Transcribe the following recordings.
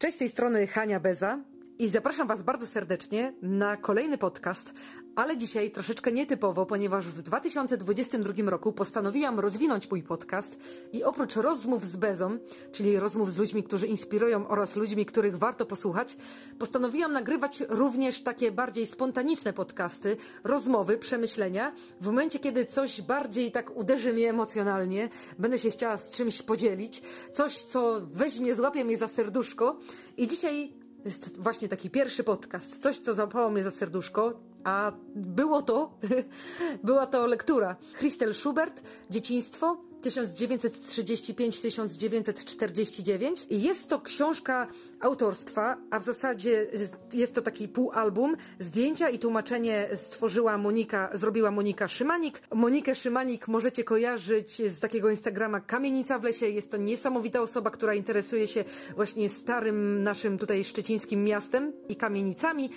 Cześć z tej strony Hania Beza i zapraszam Was bardzo serdecznie na kolejny podcast, ale dzisiaj troszeczkę nietypowo, ponieważ w 2022 roku postanowiłam rozwinąć mój podcast i oprócz rozmów z Bezą, czyli rozmów z ludźmi, którzy inspirują oraz ludźmi, których warto posłuchać, postanowiłam nagrywać również takie bardziej spontaniczne podcasty, rozmowy, przemyślenia. W momencie, kiedy coś bardziej tak uderzy mnie emocjonalnie, będę się chciała z czymś podzielić, coś, co weźmie, złapie mnie za serduszko i dzisiaj jest właśnie taki pierwszy podcast, coś, co zapało mnie za serduszko, a było to, była to lektura. Christel Schubert, Dzieciństwo, 1935-1949 i jest to książka autorstwa, a w zasadzie jest to taki półalbum. Zdjęcia i tłumaczenie stworzyła Monika, zrobiła Monika Szymanik. Monikę Szymanik możecie kojarzyć z takiego Instagrama Kamienica w lesie. Jest to niesamowita osoba, która interesuje się właśnie starym naszym tutaj szczecińskim miastem i kamienicami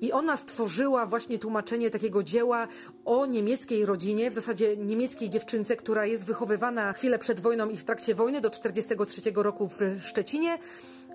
i ona stworzyła właśnie tłumaczenie takiego dzieła o niemieckiej rodzinie, w zasadzie niemieckiej dziewczynce, która jest wychowywana na chwilę przed wojną i w trakcie wojny do 1943 roku w Szczecinie,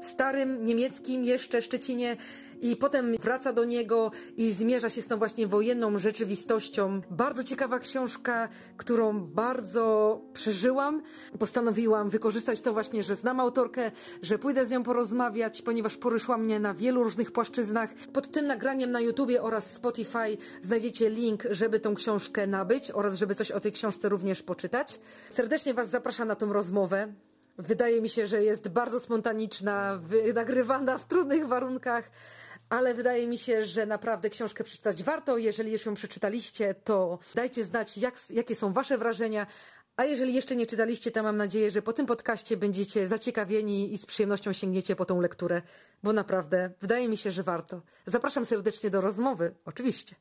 starym niemieckim jeszcze Szczecinie i potem wraca do niego i zmierza się z tą właśnie wojenną rzeczywistością. Bardzo ciekawa książka, którą bardzo przeżyłam. Postanowiłam wykorzystać to właśnie, że znam autorkę, że pójdę z nią porozmawiać, ponieważ poruszyła mnie na wielu różnych płaszczyznach. Pod tym nagraniem na YouTubie oraz Spotify znajdziecie link, żeby tą książkę nabyć oraz żeby coś o tej książce również poczytać. Serdecznie Was zapraszam na tą rozmowę. Wydaje mi się, że jest bardzo spontaniczna, nagrywana w trudnych warunkach, ale wydaje mi się, że naprawdę książkę przeczytać warto. Jeżeli już ją przeczytaliście, to dajcie znać, jak, jakie są Wasze wrażenia. A jeżeli jeszcze nie czytaliście, to mam nadzieję, że po tym podcaście będziecie zaciekawieni i z przyjemnością sięgniecie po tą lekturę, bo naprawdę wydaje mi się, że warto. Zapraszam serdecznie do rozmowy, oczywiście.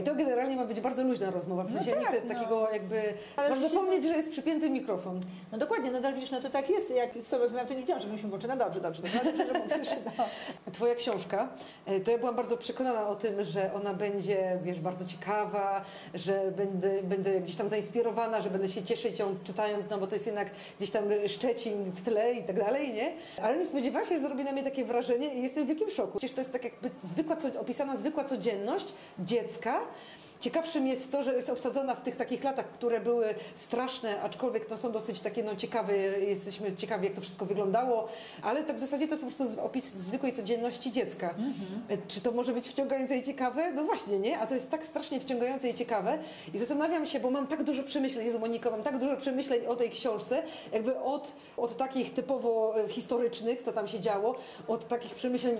I to generalnie ma być bardzo luźna rozmowa, w sensie no tak, nie chcę no. takiego jakby... Ale masz zapomnieć, że jest przypięty mikrofon. No dokładnie, no widzisz, no to tak jest. Jak z tobą rozmawiam, to nie widziałam, że myśmy włączyli. No dobrze, dobrze, dobrze, dobrze mówisz, no. Twoja książka, e, to ja byłam bardzo przekonana o tym, że ona będzie, wiesz, bardzo ciekawa, że będę, będę gdzieś tam zainspirowana, że będę się cieszyć ją czytając, no bo to jest jednak gdzieś tam Szczecin w tle i tak dalej, nie? Ale nie spodziewałam się, że zrobi na mnie takie wrażenie i jestem w wielkim szoku. Przecież to jest tak jakby zwykła, opisana zwykła codzienność dziecka, Ciekawszym jest to, że jest obsadzona w tych takich latach, które były straszne, aczkolwiek no, są dosyć takie no, ciekawe, jesteśmy ciekawi, jak to wszystko wyglądało, ale tak w zasadzie to jest po prostu opis zwykłej codzienności dziecka. -hmm. Czy to może być wciągające i ciekawe? No właśnie, nie? A to jest tak strasznie wciągające i ciekawe i zastanawiam się, bo mam tak dużo przemyśleń, Jezu Moniko, mam tak dużo przemyśleń o tej książce, jakby od, od takich typowo e, historycznych, co tam się działo, od takich przemyśleń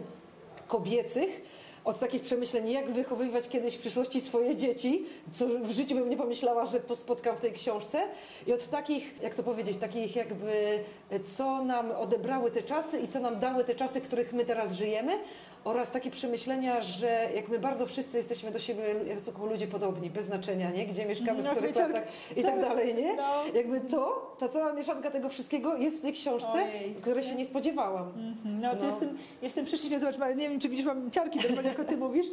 kobiecych, od takich przemyśleń, jak wychowywać kiedyś w przyszłości swoje dzieci, co w życiu bym nie pomyślała, że to spotkam w tej książce. I od takich, jak to powiedzieć, takich jakby, co nam odebrały te czasy i co nam dały te czasy, w których my teraz żyjemy, oraz takie przemyślenia, że jak my bardzo wszyscy jesteśmy do siebie jako ludzie podobni, bez znaczenia, nie? Gdzie mieszkamy, no, w których latach i tak dalej, nie? No. Jakby to, ta cała mieszanka tego wszystkiego jest w tej książce, Ojej. której się nie spodziewałam. Mm -hmm. No, to no. jestem, jestem szczęśliwa, zobacz, nie wiem, czy widzisz, mam ciarki jak o tym mówisz.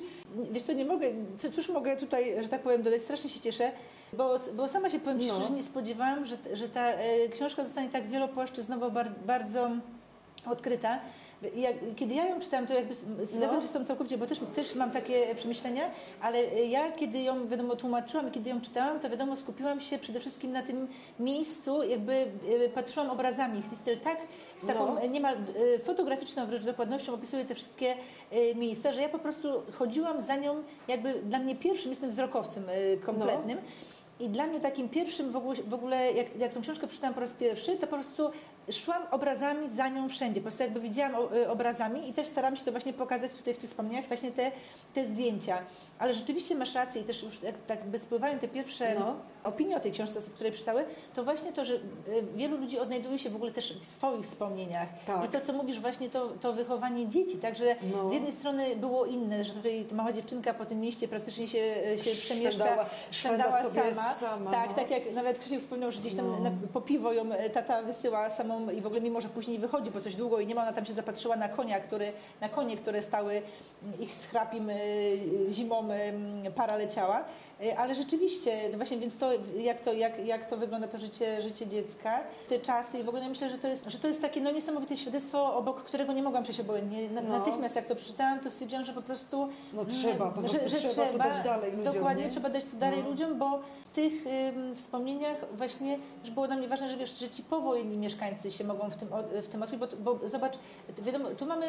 Wiesz co, nie mogę, cóż mogę tutaj, że tak powiem, dodać, strasznie się cieszę, bo, bo sama się powiem no. szczerze, nie spodziewałam, że, że ta e, książka zostanie tak wielopłaszczyznowo bar, bardzo odkryta. Jak, kiedy ja ją czytałam, to jakby zgadzam no. się z tą całkowicie, bo też, też mam takie przemyślenia, ale ja kiedy ją wiadomo tłumaczyłam i kiedy ją czytałam, to wiadomo skupiłam się przede wszystkim na tym miejscu, jakby e, patrzyłam obrazami. Christel tak z taką no. niemal e, fotograficzną wręcz dokładnością opisuje te wszystkie e, miejsca, że ja po prostu chodziłam za nią jakby dla mnie pierwszym, jestem wzrokowcem kompletnym. No. I dla mnie takim pierwszym w ogóle, w ogóle jak, jak tą książkę przeczytałam po raz pierwszy, to po prostu szłam obrazami za nią wszędzie. Po prostu jakby widziałam y, obrazami i też staram się to właśnie pokazać tutaj w tych wspomnieniach, właśnie te, te zdjęcia. Ale rzeczywiście masz rację i też już tak by spływają te pierwsze no. Opinie o tej książce, osób, które przeczytały, to właśnie to, że y, wielu ludzi odnajduje się w ogóle też w swoich wspomnieniach. Tak. I to, co mówisz właśnie, to, to wychowanie dzieci. Także no. z jednej strony było inne, że tutaj mała dziewczynka po tym mieście praktycznie się, y, się przemieszcza, szwendała, sama sama. tak, no. tak jak nawet Krzysiek wspomniał, że gdzieś tam na, po piwo ją e, tata wysyła samą i w ogóle mimo, że później wychodzi, bo coś długo i nie ma, ona tam się zapatrzyła na konia, który, na konie, które stały, ich z chrapim zimą para leciała. E, Ale rzeczywiście, no właśnie, więc to, jak to, jak, jak to wygląda to życie, życie dziecka, te czasy i w ogóle ja myślę, że to jest, że to jest takie no, niesamowite świadectwo, obok którego nie mogłam przejść obojętnie. Na, No. Natychmiast jak to przeczytałam, to stwierdziłam, że po prostu No trzeba, po prostu trzeba to dać dalej ludziom, Dokładnie, nie? trzeba dać to dalej No. ludziom, bo w tych ym, wspomnieniach właśnie też było dla mnie ważne, że wiesz, że ci powojenni mieszkańcy się mogą w tym, w tym odkryć, bo, bo zobacz, wiadomo, tu mamy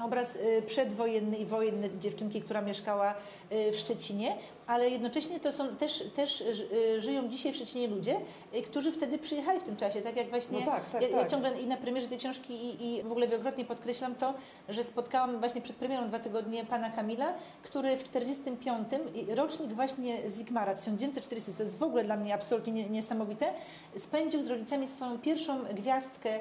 obraz y, przedwojenny i wojenny dziewczynki, która mieszkała y, w Szczecinie, ale jednocześnie to są też, też y, żyją dzisiaj w Szczecinie ludzie, y, którzy wtedy przyjechali w tym czasie, tak jak właśnie No tak, tak, ja, ja tak. ciągle i na premierze tej książki i, i w ogóle wielokrotnie podkreślam to, że spotkałam właśnie przed premierą dwa tygodnie pana Kamila, który w 45 i rocznik właśnie Zigmara 1940, co jest w ogóle dla mnie absolutnie nie- niesamowite, spędził z rodzicami swoją pierwszą gwiazdkę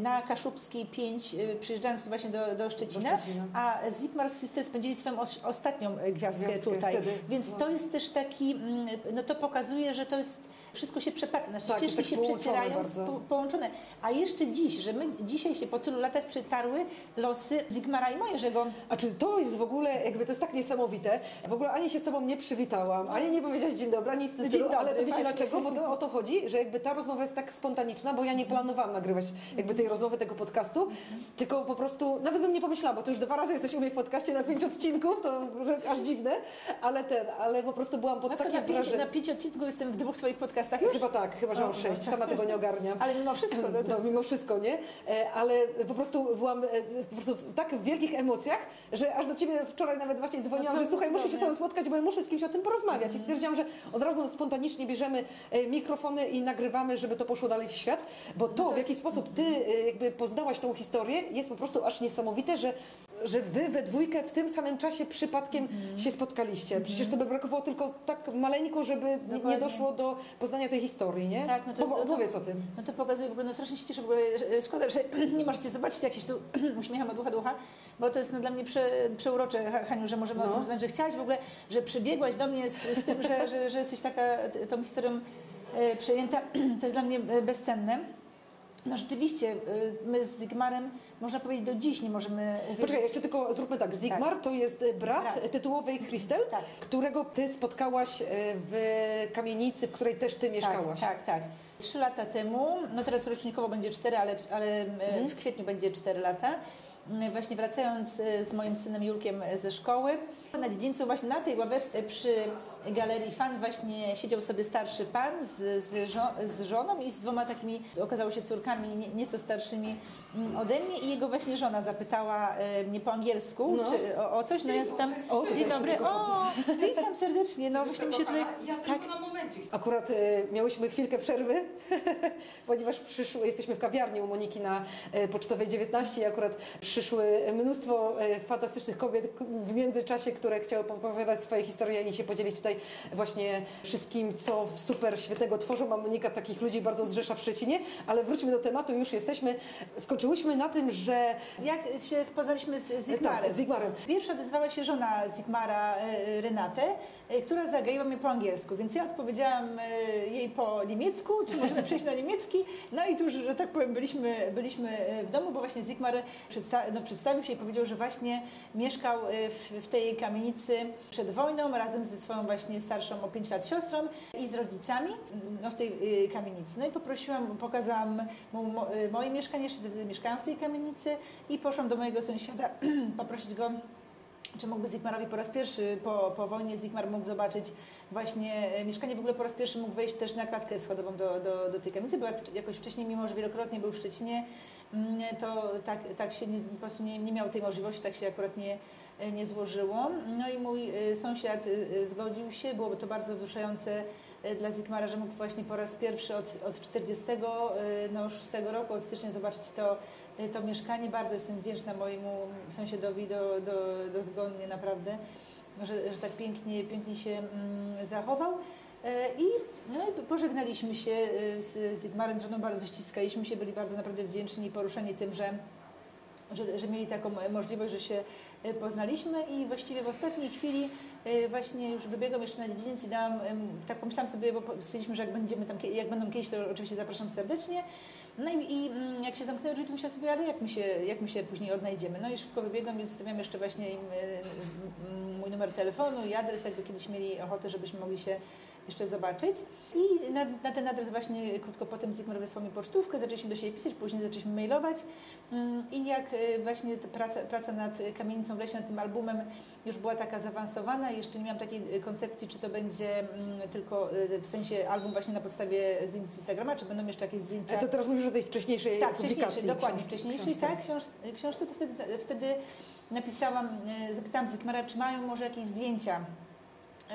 na Kaszubskiej 5, y, przyjeżdżając tu właśnie do, do Szczecina, Do Szczecina. a Zigmar z spędzili swoją os- ostatnią gwiazdkę, Gwiazdkę tutaj. wtedy. Więc No. to jest też taki, mm, no to pokazuje, że to jest wszystko się przeplata, nasze Tak, ścieżki tak się przecierają, bardzo. po, połączone. A jeszcze dziś, że my dzisiaj się po tylu latach przytarły losy Zigmara i Mojżego. A czy to jest w ogóle, jakby to jest tak niesamowite, w ogóle ani się z Tobą nie przywitałam, ani nie powiedziałaś dzień dobry, ani nic Dzień stylu, dobry, ale to wiecie właśnie. dlaczego? Bo to o to chodzi, że jakby ta rozmowa jest tak spontaniczna, bo ja nie planowałam nagrywać jakby tej rozmowy, tego podcastu, tylko po prostu, nawet bym nie pomyślała, bo to już dwa razy jesteś u mnie w podcaście na pięć odcinków, to aż dziwne, ale ten, ale po prostu byłam pod to takim na pięć, wrażeniem. na pięć odcinków jestem w dwóch Twoich podcastach już? Chyba tak, chyba, że mam sześć, sama tego nie ogarniam. Ale mimo wszystko, no No, mimo wszystko, nie? E, Ale po prostu byłam e, po prostu w tak wielkich emocjach, że aż do ciebie wczoraj nawet właśnie dzwoniłam, No że słuchaj, muszę się z tobą spotkać, bo ja muszę z kimś o tym porozmawiać. I stwierdziłam, że od razu spontanicznie bierzemy e, mikrofony i nagrywamy, żeby to poszło dalej w świat, bo to, w jaki sposób ty jakby poznałaś tą historię, jest po prostu aż niesamowite, że że wy we dwójkę w tym samym czasie przypadkiem się spotkaliście. Przecież to by brakowało tylko tak maleńko, żeby nie- doszło do poznania tej historii, nie? Tak, no to- Bo- no to- Opowiedz o tym. no to pokazuje w ogóle, no strasznie się cieszę, w ogóle że- szkoda, że nie możecie zobaczyć, jak się tu uśmiecham od ucha do ucha, bo to jest no, dla mnie prze, przeurocze, Ha- Haniu, że możemy o No. tym rozmawiać, że chciałaś w ogóle, że przybiegłaś do mnie z, z tym, że, że, że jesteś taka tą historią e, przejęta, to jest dla mnie e, bezcenne. No rzeczywiście, e, my z Zigmarem, można powiedzieć, do dziś nie możemy wiedzieć. Poczekaj, jeszcze tylko zróbmy tak. Zigmar to jest e, brat, Brat. tytułowej Kristel, Tak. którego ty spotkałaś e, w kamienicy, w której też ty mieszkałaś. Tak, tak, tak. Trzy lata temu, no teraz rocznikowo będzie cztery, ale, ale Mhm. w kwietniu będzie cztery lata. E, Właśnie wracając e, z moim synem Julkiem e, ze szkoły, na dziedzińcu właśnie na tej ławeczce przy galerii fan właśnie siedział sobie starszy pan z, z, żo- z żoną i z dwoma takimi, okazało się córkami nie, nieco starszymi mm, ode mnie. I jego właśnie żona zapytała mnie po angielsku No. czy, o, o coś, no ja tam, O, dzień dobry, o, witam serdecznie, no właśnie mi się tutaj, Ja tak, tylko na momencik. Akurat e, miałyśmy chwilkę przerwy, ponieważ przyszły, jesteśmy w kawiarni u Moniki na e, Pocztowej 19 i akurat przyszły mnóstwo e, fantastycznych kobiet w międzyczasie, które chciały opowiadać swoje historie i się podzielić tutaj właśnie wszystkim, co super świetnego tworzą, a Monika takich ludzi bardzo zrzesza w Szczecinie, ale wróćmy do tematu, już jesteśmy, skończyłyśmy na tym, że Jak się poznaliśmy z Zigmarem? Tak, z Zigmarem. Pierwsza odezwała się żona Zigmara, e, Renate, która zagaiła mnie po angielsku, więc ja odpowiedziałam e, jej po niemiecku, czy możemy przejść na niemiecki. No i tu już, że tak powiem, byliśmy, byliśmy w domu, bo właśnie Zigmar przedsta no, przedstawił się i powiedział, że właśnie mieszkał e, w, w tej kamienicy przed wojną razem ze swoją właśnie starszą o 5 lat siostrą i z rodzicami no, w tej e, kamienicy. No i poprosiłam, pokazałam mu e, moje mieszkanie, jeszcze wtedy mieszkałam w tej kamienicy i poszłam do mojego sąsiada poprosić go czy mógłby Zigmarowi po raz pierwszy po, po wojnie Zigmar mógł zobaczyć właśnie mieszkanie, w ogóle po raz pierwszy mógł wejść też na klatkę schodową do, do, do tej kamienicy, bo jak, jakoś wcześniej, mimo że wielokrotnie był w Szczecinie, to tak, tak się nie, po prostu nie, nie miał tej możliwości, tak się akurat nie, nie złożyło. No i mój e, sąsiad e, zgodził się, byłoby to bardzo wzruszające dla Zigmara, że mógł właśnie po raz pierwszy od, od 40 e, no, 6 roku, od stycznia zobaczyć to, to mieszkanie. Bardzo jestem wdzięczna mojemu sąsiadowi do, do, dozgonnie naprawdę, że, że tak pięknie, pięknie się mm, zachował. E, I, no pożegnaliśmy się e, z Zygmarem, z żoną bardzo wyściskaliśmy się, byli bardzo naprawdę wdzięczni i poruszeni tym, że że, że mieli taką możliwość, że się e, poznaliśmy i właściwie w ostatniej chwili właśnie już wybiegłam jeszcze na dziedziniec i dałam, tak pomyślałam sobie, bo stwierdziliśmy, że jak będziemy tam, jak będą kiedyś, to oczywiście zapraszam serdecznie. No i, i mm, jak się zamknęły drzwi, to myślałam sobie, ale jak my, się, jak my się później odnajdziemy? No i szybko wybiegłam i zostawiam jeszcze właśnie im mój numer telefonu i adres, jakby kiedyś mieli ochotę, żebyśmy mogli się jeszcze zobaczyć. I na, na, ten adres właśnie krótko potem Zygmunt wysłał mi pocztówkę, zaczęliśmy do siebie pisać, później zaczęliśmy mailować. Mm, I jak y, właśnie praca, praca nad Kamienicą w lesie, nad tym albumem już była taka zaawansowana, jeszcze nie miałam takiej y, koncepcji, czy to będzie mm, tylko y, w sensie album właśnie na podstawie zdjęć z Instagrama, czy będą jeszcze jakieś zdjęcia. A to teraz mówisz o tej wcześniejszej tak, wcześniejszej, dokładnie, wcześniejszej, tak, książ, książce to wtedy, wtedy napisałam, zapytałam Zygmara, czy mają może jakieś zdjęcia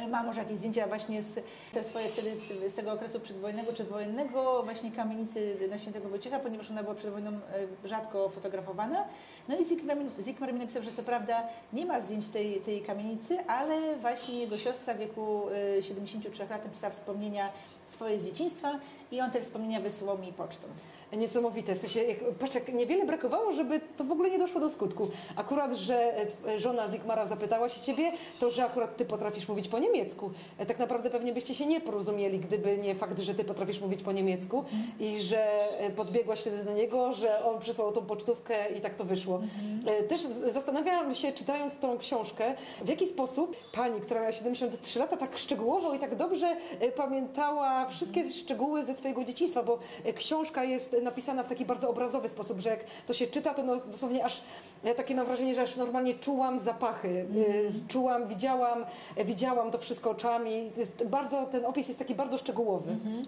ma może jakieś zdjęcia właśnie z te swoje wtedy z, z, tego okresu przedwojennego czy wojennego, właśnie kamienicy na Świętego Wojciecha, ponieważ ona była przed wojną e, rzadko fotografowana. No i Zikmar mi napisał, że co prawda nie ma zdjęć tej, tej kamienicy, ale właśnie jego siostra w wieku 73 e, lat pisała wspomnienia swoje z dzieciństwa i on te wspomnienia wysyłał mi pocztą niesamowite. W sensie, jak, patrz, jak niewiele brakowało, żeby to w ogóle nie doszło do skutku. Akurat, że e, żona Zigmara zapytała się ciebie, to że akurat ty potrafisz mówić po niemiecku. E, tak naprawdę pewnie byście się nie porozumieli, gdyby nie fakt, że ty potrafisz mówić po niemiecku i że e, podbiegłaś wtedy do niego, że on przysłał tą pocztówkę i tak to wyszło. Też zastanawiałam się, czytając tą książkę, w jaki sposób pani, która miała 73 lata, tak szczegółowo i tak dobrze pamiętała wszystkie szczegóły ze swojego dzieciństwa, bo książka jest napisana w taki bardzo obrazowy sposób, że jak to się czyta, to no, dosłownie aż ja takie mam wrażenie, że aż normalnie czułam zapachy, mm. czułam, widziałam, widziałam to wszystko oczami. bardzo, ten opis jest taki bardzo szczegółowy. -hmm.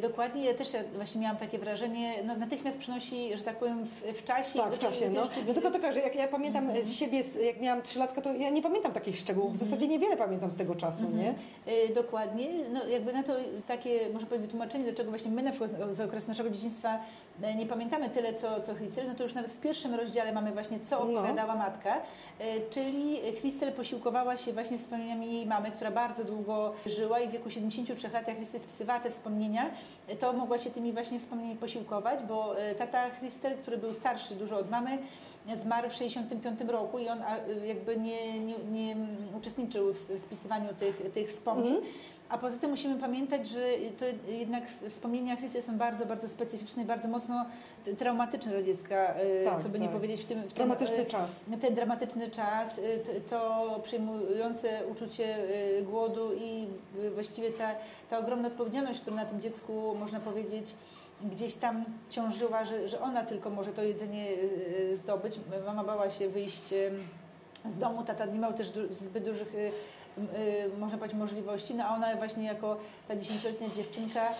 Dokładnie, ja też właśnie miałam takie wrażenie, no natychmiast przynosi, że tak powiem, w, w czasie. Tak, w czasie, no. no. tylko taka, że jak ja pamiętam mm -hmm. z siebie, jak miałam trzylatka, to ja nie pamiętam takich szczegółów, w mhm. zasadzie niewiele pamiętam z tego czasu, nie? Mhm. Dokładnie, no jakby na to takie, można powiedzieć, wytłumaczenie, dlaczego właśnie my na przykład z okresu naszego dzieciństwa E, nie pamiętamy tyle, co, co Christel, no to już nawet w pierwszym rozdziale mamy właśnie, co no. opowiadała no. matka, czyli Christel posiłkowała się właśnie wspomnieniami jej mamy, która bardzo długo żyła i w wieku 73 lat, jak Christel spisywała te wspomnienia, e, to mogła się tymi właśnie wspomnieniami posiłkować, bo tata Christel, który był starszy dużo od mamy, zmarł w 65 roku i on jakby nie, nie, nie uczestniczył w spisywaniu tych, tych wspomnień. Mm. A poza tym musimy pamiętać, że to jednak wspomnienia Christy są bardzo, bardzo specyficzne i bardzo mocno traumatyczne dla dziecka, e, tak, co by tak. nie powiedzieć w tym... W dramatyczny tym, czas. Ten dramatyczny czas, e, to przejmujące uczucie e, głodu i właściwie ta, ta ogromna odpowiedzialność, którą na tym dziecku, można powiedzieć, gdzieś tam ciążyła, że, że ona tylko może to jedzenie zdobyć. Mama bała się wyjść z domu, tata nie miał też zbyt dużych można powiedzieć, możliwości, no a ona właśnie jako ta dziesięcioletnia dziewczynka y,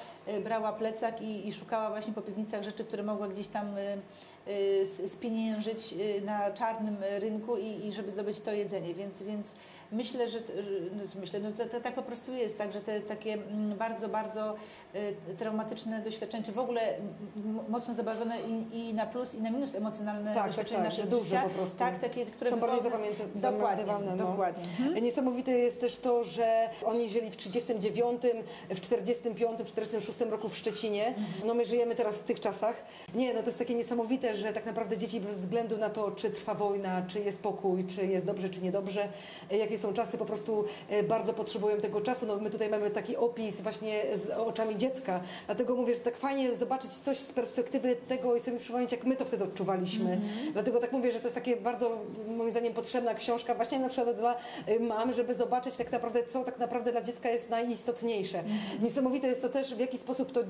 brała plecak i, i szukała właśnie po piwnicach rzeczy, które mogła gdzieś tam y, spieniężyć na czarnym rynku i, i żeby zdobyć to jedzenie, więc, więc myślę, że, no, myślę, no to, to, tak po prostu jest, tak, że te takie mm, bardzo, bardzo y, traumatyczne doświadczenia, czy w ogóle mocno zabawione i, i, na plus, i na minus emocjonalne tak, doświadczenia tak, tak, naszego życia. po prostu. Tak, takie, które są bardziej zapamiętywalne. No. Dokładnie. Mhm. Niesamowite jest też to, że oni żyli w 39, w 45, w 46 roku w Szczecinie. Mhm. No my żyjemy teraz w tych czasach. Nie, no to jest takie niesamowite, że tak naprawdę dzieci bez względu na to, czy trwa wojna, czy jest pokój, czy jest dobrze, czy niedobrze, jakie są czasy, po prostu e, bardzo potrzebują tego czasu. No, my tutaj mamy taki opis właśnie z oczami dziecka, dlatego mówię, że tak fajnie zobaczyć coś z perspektywy tego i sobie przypomnieć, jak my to wtedy odczuwaliśmy. Mm -hmm. Dlatego tak mówię, że to jest takie bardzo, moim zdaniem, potrzebna książka właśnie na przykład dla e, mam, żeby zobaczyć tak naprawdę, co tak naprawdę dla dziecka jest najistotniejsze. Mm -hmm. Niesamowite jest to też, w jaki sposób to,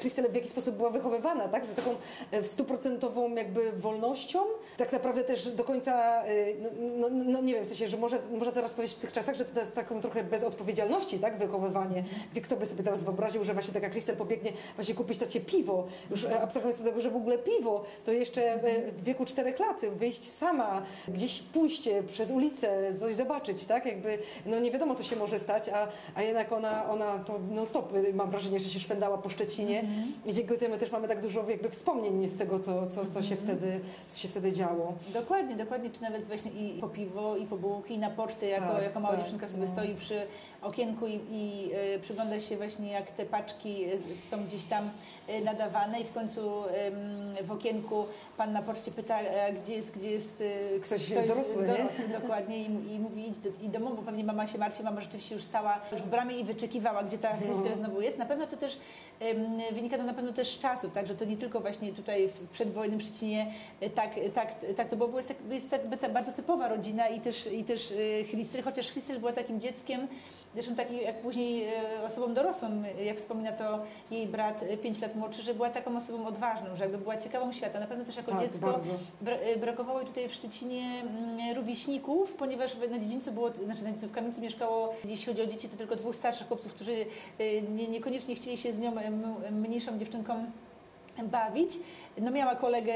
Krystyle w jaki sposób była wychowywana, tak? Z taką e, stuprocentową jakby wolnością, tak naprawdę też do końca, no, no, no nie wiem, w sensie, że może, można teraz powiedzieć w tych czasach, że to jest taką trochę bez odpowiedzialności, tak, wychowywanie, gdzie kto by sobie teraz wyobraził, że właśnie taka Krystel pobiegnie właśnie kupić tacie piwo, już e, abstrahując od tego, że w ogóle piwo, to jeszcze e, w wieku czterech lat wyjść sama, gdzieś pójść przez ulicę, coś zobaczyć, tak, jakby, no nie wiadomo, co się może stać, a, a jednak ona, ona to non stop mam wrażenie, że się szwendała po Szczecinie Mhm. i dzięki temu też mamy tak dużo jakby wspomnień z tego, co, co, co, się, wtedy, co się wtedy działo. Dokładnie, dokładnie, czy nawet właśnie i po piwo, i po bułki, i na pocztę, jako, Tak, jako mała tak, dziewczynka sobie no. stoi przy okienku i, i e, przygląda się właśnie jak te paczki e, są gdzieś tam e, nadawane i w końcu em, w okienku pan na poczcie pyta, gdzie jest, gdzie jest e, Ktoś dorosły, nie? dorosły dokładnie i, i mówi idź do, i domu, bo pewnie mama się martwi, mama rzeczywiście już stała już w bramie i wyczekiwała, gdzie ta Chrystyna znowu jest. Na pewno to też wynika to na pewno też z czasów, tak, że to nie tylko właśnie tutaj w przedwojennym Szczecinie e, tak, tak, tak to było, bo jest, tak, jest jakby ta bardzo typowa rodzina i też, i też e, Chlistry, chociaż Chlistry była takim dzieckiem, zresztą taki jak później e, osobą dorosłą, e, jak wspomina to jej brat 5 lat młodszy, że była taką osobą odważną, że jakby była ciekawą świata. Na pewno też jako Tak, dziecko bra e, brakowało tutaj w Szczecinie mm, rówieśników, ponieważ na dziedzińcu było, znaczy na dziedzińcu w Kamienicy mieszkało, jeśli chodzi o dzieci, to tylko dwóch starszych chłopców, którzy e, nie, niekoniecznie chcieli się z nią, e, mniejszą dziewczynką bawić. No miała kolegę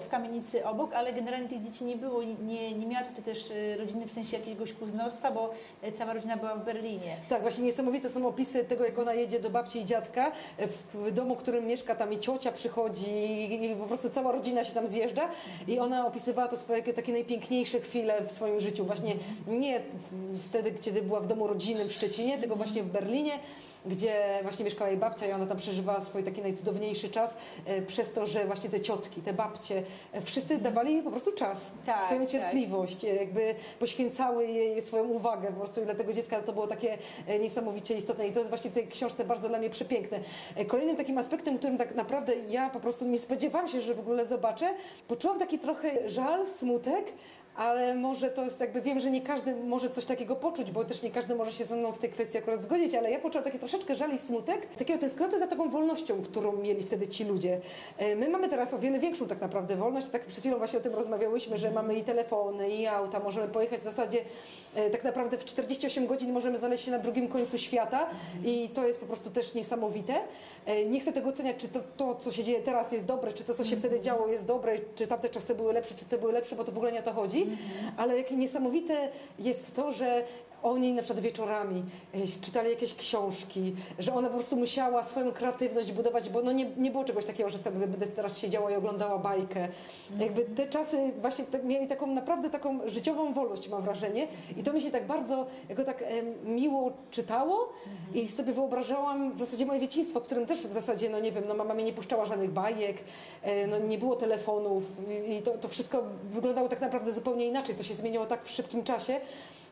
w kamienicy obok, ale generalnie tych dzieci nie było. Nie, nie miała tutaj też e, rodziny w sensie jakiegoś kuznostwa, bo e, cała rodzina była w Berlinie. Tak, właśnie niesamowite są opisy tego, jak ona jedzie do babci i dziadka w, w domu, w którym mieszka, tam i ciocia przychodzi i, po prostu cała rodzina się tam zjeżdża i ona opisywała to swoje takie najpiękniejsze chwile w swoim życiu. Właśnie nie wtedy, kiedy była w domu rodzinnym w Szczecinie, tylko właśnie w Berlinie, gdzie właśnie mieszkała jej babcia i ona tam przeżywała swój taki najcudowniejszy czas e, przez to, że właśnie te ciotki, te babcie, e, wszyscy dawali jej po prostu czas, Tak, swoją tak. cierpliwość, e, jakby poświęcały jej swoją uwagę po prostu i dla tego dziecka to było takie e, niesamowicie istotne i to jest właśnie w tej książce bardzo dla mnie przepiękne. Kolejnym takim aspektem, którym tak naprawdę ja po prostu nie spodziewałam się, że w ogóle zobaczę, poczułam taki trochę żal, smutek, ale może to jest jakby, wiem, że nie każdy może coś takiego poczuć, bo też nie każdy może się ze mną w tej kwestii akurat zgodzić, ale ja poczułam taki troszeczkę żal i smutek, takiego tęsknoty za taką wolnością, którą mieli wtedy ci ludzie. E, My mamy teraz o wiele większą tak naprawdę wolność, tak przed chwilą właśnie o tym rozmawiałyśmy, że mamy i telefony, i auta, możemy pojechać w zasadzie e, tak naprawdę w 48 godzin możemy znaleźć się na drugim końcu świata i to jest po prostu też niesamowite. E, Nie chcę tego oceniać, czy to, to co się dzieje teraz jest dobre, czy to, co się wtedy działo jest dobre, czy tamte czasy były lepsze, czy te były lepsze, bo to w ogóle nie o to chodzi, ale jakie niesamowite jest to, że oni na przykład wieczorami e, czytali jakieś książki, że ona po prostu musiała swoją kreatywność budować, bo no nie, nie było czegoś takiego, że sobie będę teraz siedziała i oglądała bajkę. Jakby te czasy właśnie tak, mieli taką naprawdę taką życiową wolność, mam wrażenie. I to mi się tak bardzo, jako tak miło czytało i sobie wyobrażałam w zasadzie moje dzieciństwo, w którym też w zasadzie, no nie wiem, no mama mnie nie puszczała żadnych bajek, e, no nie było telefonów i, i to, to wszystko wyglądało tak naprawdę zupełnie inaczej. To się zmieniło tak w szybkim czasie.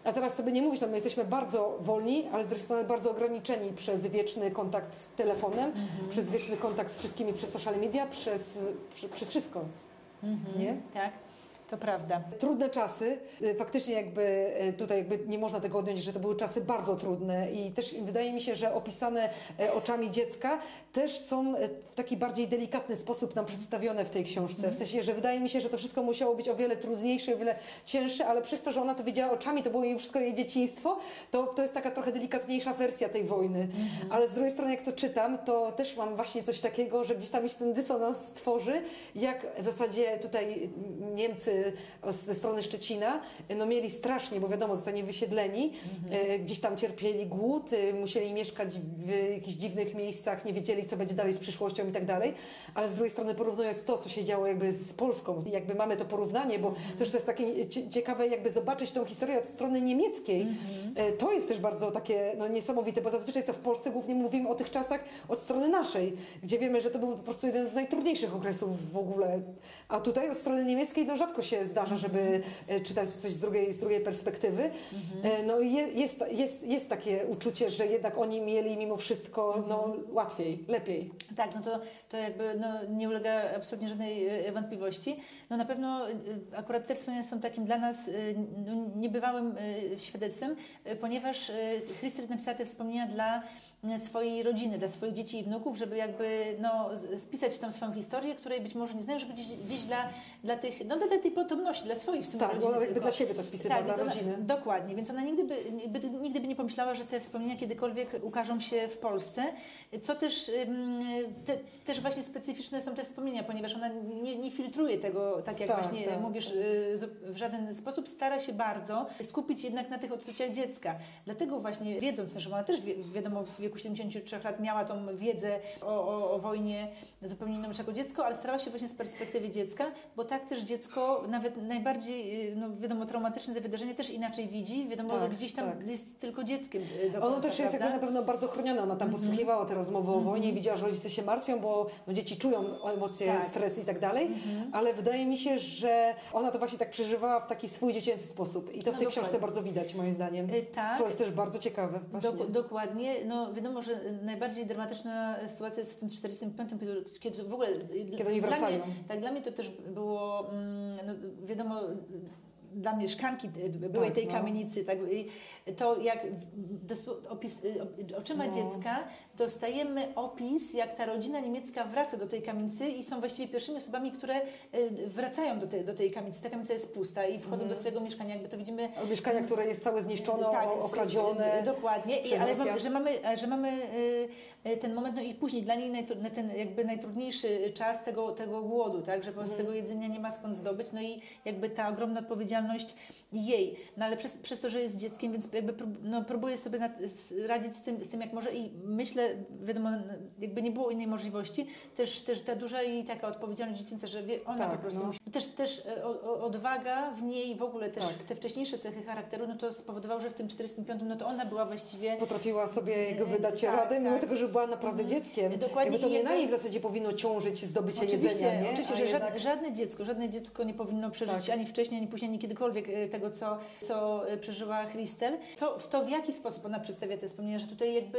A teraz sobie nie mówić, no my jesteśmy bardzo wolni, ale z drugiej strony bardzo ograniczeni przez wieczny kontakt z telefonem, przez wieczny kontakt z wszystkimi, przez social media, przez, przy, przez wszystko. Nie? Tak, to prawda. Trudne czasy. Y, Faktycznie jakby y, tutaj jakby nie można tego odjąć, że to były czasy bardzo trudne i też wydaje mi się, że opisane y, oczami dziecka też są w taki bardziej delikatny sposób nam przedstawione w tej książce. W sensie, że wydaje mi się, że to wszystko musiało być o wiele trudniejsze, o wiele cięższe, ale przez to, że ona to wiedziała oczami, to było jej wszystko jej dzieciństwo, to, to jest taka trochę delikatniejsza wersja tej wojny. Ale z drugiej strony, jak to czytam, to też mam właśnie coś takiego, że gdzieś tam się ten dysonans tworzy, jak w zasadzie tutaj Niemcy ze strony Szczecina no mieli strasznie, bo wiadomo, zostali wysiedleni, e, gdzieś tam cierpieli głód, e, musieli mieszkać w jakichś dziwnych miejscach, nie wiedzieli, co będzie dalej z przyszłością i tak dalej, ale z drugiej strony porównując to, co się działo jakby z Polską, jakby mamy to porównanie, bo też to jest takie cie- ciekawe jakby zobaczyć tą historię od strony niemieckiej. E, To jest też bardzo takie no, niesamowite, bo zazwyczaj co w Polsce głównie mówimy o tych czasach od strony naszej, gdzie wiemy, że to był po prostu jeden z najtrudniejszych okresów w ogóle. A tutaj od strony niemieckiej no, rzadko się zdarza, żeby e, czytać coś z drugiej, z drugiej perspektywy. E, No i je, jest, jest, jest takie uczucie, że jednak oni mieli mimo wszystko no, łatwiej, lepiej. Tak, no to, to jakby no, nie ulega absolutnie żadnej e, wątpliwości. No na pewno akurat te wspomnienia są takim dla nas no, niebywałym świadectwem, ponieważ Christel napisała te wspomnienia dla swojej rodziny, dla swoich dzieci i wnuków, żeby jakby no, spisać tą swoją historię, której być może nie znają, żeby gdzieś, gdzieś dla, dla tych, no dla tej potomności, dla swoich w sumie Tak, bo ona jakby dla siebie to spisywała, Tak, dla ona- rodziny. Dokładnie, więc ona nigdy by, by, nigdy by nie pomyślała, że te wspomnienia kiedykolwiek ukażą się w Polsce, co też, te, też właśnie specyficzne są te wspomnienia, ponieważ ona nie, nie filtruje tego, tak jak tak, właśnie tak, mówisz, tak. w żaden sposób, stara się bardzo skupić jednak na tych odczuciach dziecka. Dlatego właśnie wiedząc, że ona też wiadomo w wieku 73 lat miała tą wiedzę o, o, o wojnie zupełnie inną niż jako dziecko, ale starała się właśnie z perspektywy dziecka, bo tak też dziecko nawet najbardziej, no wiadomo, traumatyczne te wydarzenia też inaczej widzi, wiadomo, tak, gdzieś tam tak. jest tylko dzieckiem do końca, Ono też jest jakby na pewno bardzo chronione, ona tam -hmm. podsłuchiwała te rozmowy o wojnie i mhm. widziała, że rodzice się martwią, bo no, dzieci czują emocje, tak. stres i tak dalej, -hmm. ale wydaje mi się, że ona to właśnie tak przeżywała w taki swój dziecięcy sposób i to w no tej dokładnie. książce bardzo widać moim zdaniem, y, tak. co jest też bardzo ciekawe. Dok dokładnie, no wiadomo, że najbardziej dramatyczna sytuacja jest w tym 45, kiedy w ogóle... Kiedy oni wracają. Mnie, tak, dla mnie to też było, mm, no, wiadomo, dla mieszkanki byłej tak, tej no. kamienicy, tak, to jak opis, y, oczyma no. dziecka dostajemy opis, jak ta rodzina niemiecka wraca do tej kamienicy i są właściwie pierwszymi osobami, które y, wracają do tej, do tej kamienicy. Ta kamienica jest pusta i wchodzą mm. do swojego mieszkania, jakby to widzimy. Mieszkania, które jest całe zniszczone, tak, okradzione. Dokładnie, I, ale że mamy, że mamy y, ten moment, no i później dla niej ten jakby najtrudniejszy czas tego, tego głodu, tak, że po prostu mm. tego jedzenia nie ma skąd zdobyć, no i jakby ta ogromna odpowiedzialność jej, no ale przez, przez to, że jest dzieckiem, więc jakby no, próbuje sobie nad, radzić z tym, z tym, jak może i myślę, wiadomo, jakby nie było innej możliwości, też, też ta duża i taka odpowiedzialność dziecięca, że wie, ona tak, po prostu no. musi. Też, też e, odwaga w niej w ogóle też tak. te wcześniejsze cechy charakteru, no to spowodowało, że w tym 45, no to ona była właściwie... Potrafiła sobie jakby dać tak, radę, mimo tak. tego, że była naprawdę mm, dzieckiem. Dokładnie. Jakby to nie na niej w zasadzie powinno ciążyć zdobycie oczywiście, jedzenia, nie? Oczywiście, że jednak... żadne dziecko, żadne dziecko nie powinno przeżyć tak. ani wcześniej, ani później, ani kiedykolwiek e, tego, co, co e, przeżyła Christel. To, w to w jaki sposób ona przedstawia te wspomnienia, że tutaj jakby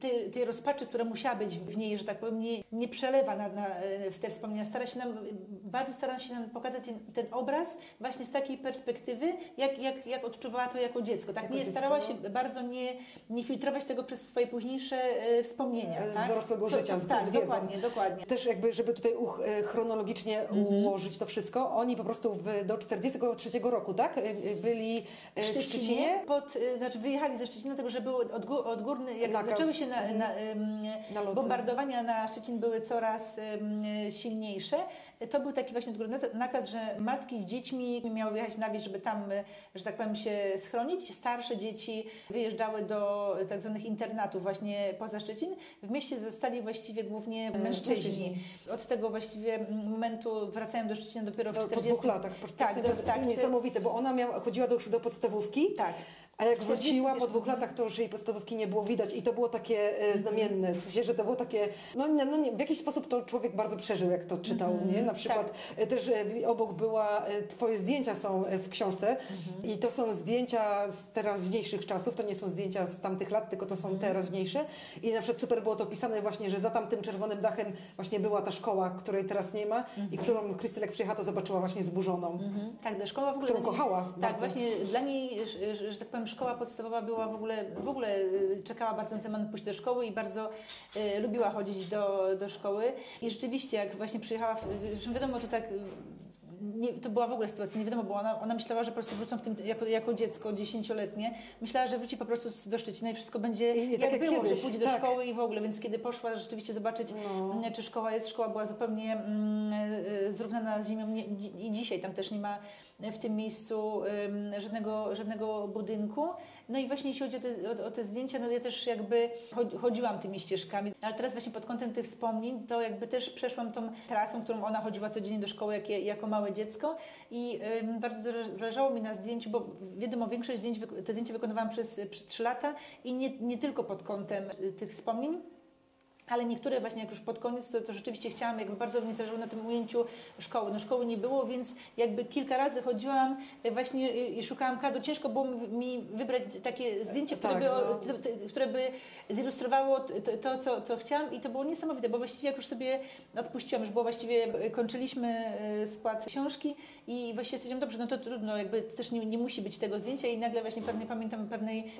tej, tej rozpaczy, która musiała być w niej, że tak powiem, nie, nie przelewa na, na, w te wspomnienia. Stara się nam, bardzo stara się nam pokazać ten, ten obraz właśnie z takiej perspektywy, jak, jak, jak odczuwała to jako dziecko. Tak? Jako nie, dziecko, starała no. się bardzo nie, nie filtrować tego przez swoje późniejsze e, wspomnienia. Z tak? dorosłego Co, życia, z, tak, z dokładnie, dokładnie. Też jakby, żeby tutaj uch, e, chronologicznie -hmm. ułożyć to wszystko, oni po prostu w, do 43 roku, tak? E, byli w Szczecinie. W Szczecinie. Pod, znaczy wyjechali ze Szczecina, dlatego że były odgór, odgórny, jak Nakaz. zaczęły się na, na, na bombardowania na Szczecin były coraz silniejsze, to był taki właśnie nakaz, że matki z dziećmi miały wyjechać na wieś, żeby tam, że tak powiem, się schronić. Starsze dzieci wyjeżdżały do tak zwanych internatów właśnie poza Szczecin. W mieście zostali właściwie głównie mężczyźni. Od tego właściwie momentu wracają do Szczecina dopiero w 40... Po dwóch latach. Po tak, do, tak, niesamowite, bo ona miała, chodziła do, do podstawówki. Tak. A jak wróciła po dwóch latach, to już jej podstawówki nie było widać i to było takie e, znamienne, w sensie, że to było takie, no, no nie, w jakiś sposób to człowiek bardzo przeżył, jak to czytał, mm -hmm. nie? Na przykład tak. E, też e, obok była, twoje zdjęcia są w książce mm -hmm. i to są zdjęcia z teraźniejszych czasów, to nie są zdjęcia z tamtych lat, tylko to są mm -hmm. teraźniejsze i na przykład super było to opisane właśnie, że za tamtym czerwonym dachem właśnie była ta szkoła, której teraz nie ma i którą Krystel jak przyjechała, to zobaczyła właśnie zburzoną. Tak, ta szkoła w ogóle... Którą kochała Tak, bardzo. właśnie dla niej, że, że tak powiem, szkoła podstawowa była w ogóle, w ogóle y, czekała bardzo na temat pójść do szkoły i bardzo y, lubiła chodzić do, do szkoły. I rzeczywiście, jak właśnie przyjechała, zresztą wiadomo, to tak nie, to była w ogóle sytuacja, nie wiadomo, bo ona, ona myślała, że po prostu wrócą w tym, jako, jako dziecko dziesięcioletnie, myślała, że wróci po prostu do Szczecina i wszystko będzie I, jak, tak jak było, kiedyś, że pójdzie do tak. szkoły i w ogóle, więc kiedy poszła rzeczywiście zobaczyć, no. Mm, czy szkoła jest, szkoła była zupełnie mm, y, zrównana z ziemią nie, i dzisiaj tam też nie ma w tym miejscu żadnego, żadnego budynku. No i właśnie jeśli chodzi o te, o, o te zdjęcia, no ja też jakby chodziłam tymi ścieżkami, ale teraz właśnie pod kątem tych wspomnień, to jakby też przeszłam tą trasą, którą ona chodziła codziennie do szkoły jak, jako małe dziecko i bardzo zależało mi na zdjęciu, bo wiadomo, większość zdjęć, te zdjęcia wykonywałam przez, przez 3 lata i nie, nie tylko pod kątem y, tych wspomnień, ale niektóre właśnie jak już pod koniec, to, to rzeczywiście chciałam, jakby bardzo mi zależało na tym ujęciu szkoły. No szkoły nie było, więc jakby kilka razy chodziłam e, właśnie e, i szukałam kadru. Ciężko było mi wybrać takie zdjęcie, które, tak, by, no. które by zilustrowało to, to co, co chciałam i to było niesamowite, bo właściwie jak już sobie odpuściłam, już było właściwie, e, kończyliśmy skład książki i właściwie stwierdziłam, dobrze, no to trudno, jakby też nie, nie musi być tego zdjęcia i nagle właśnie pewnie pamiętam pewnej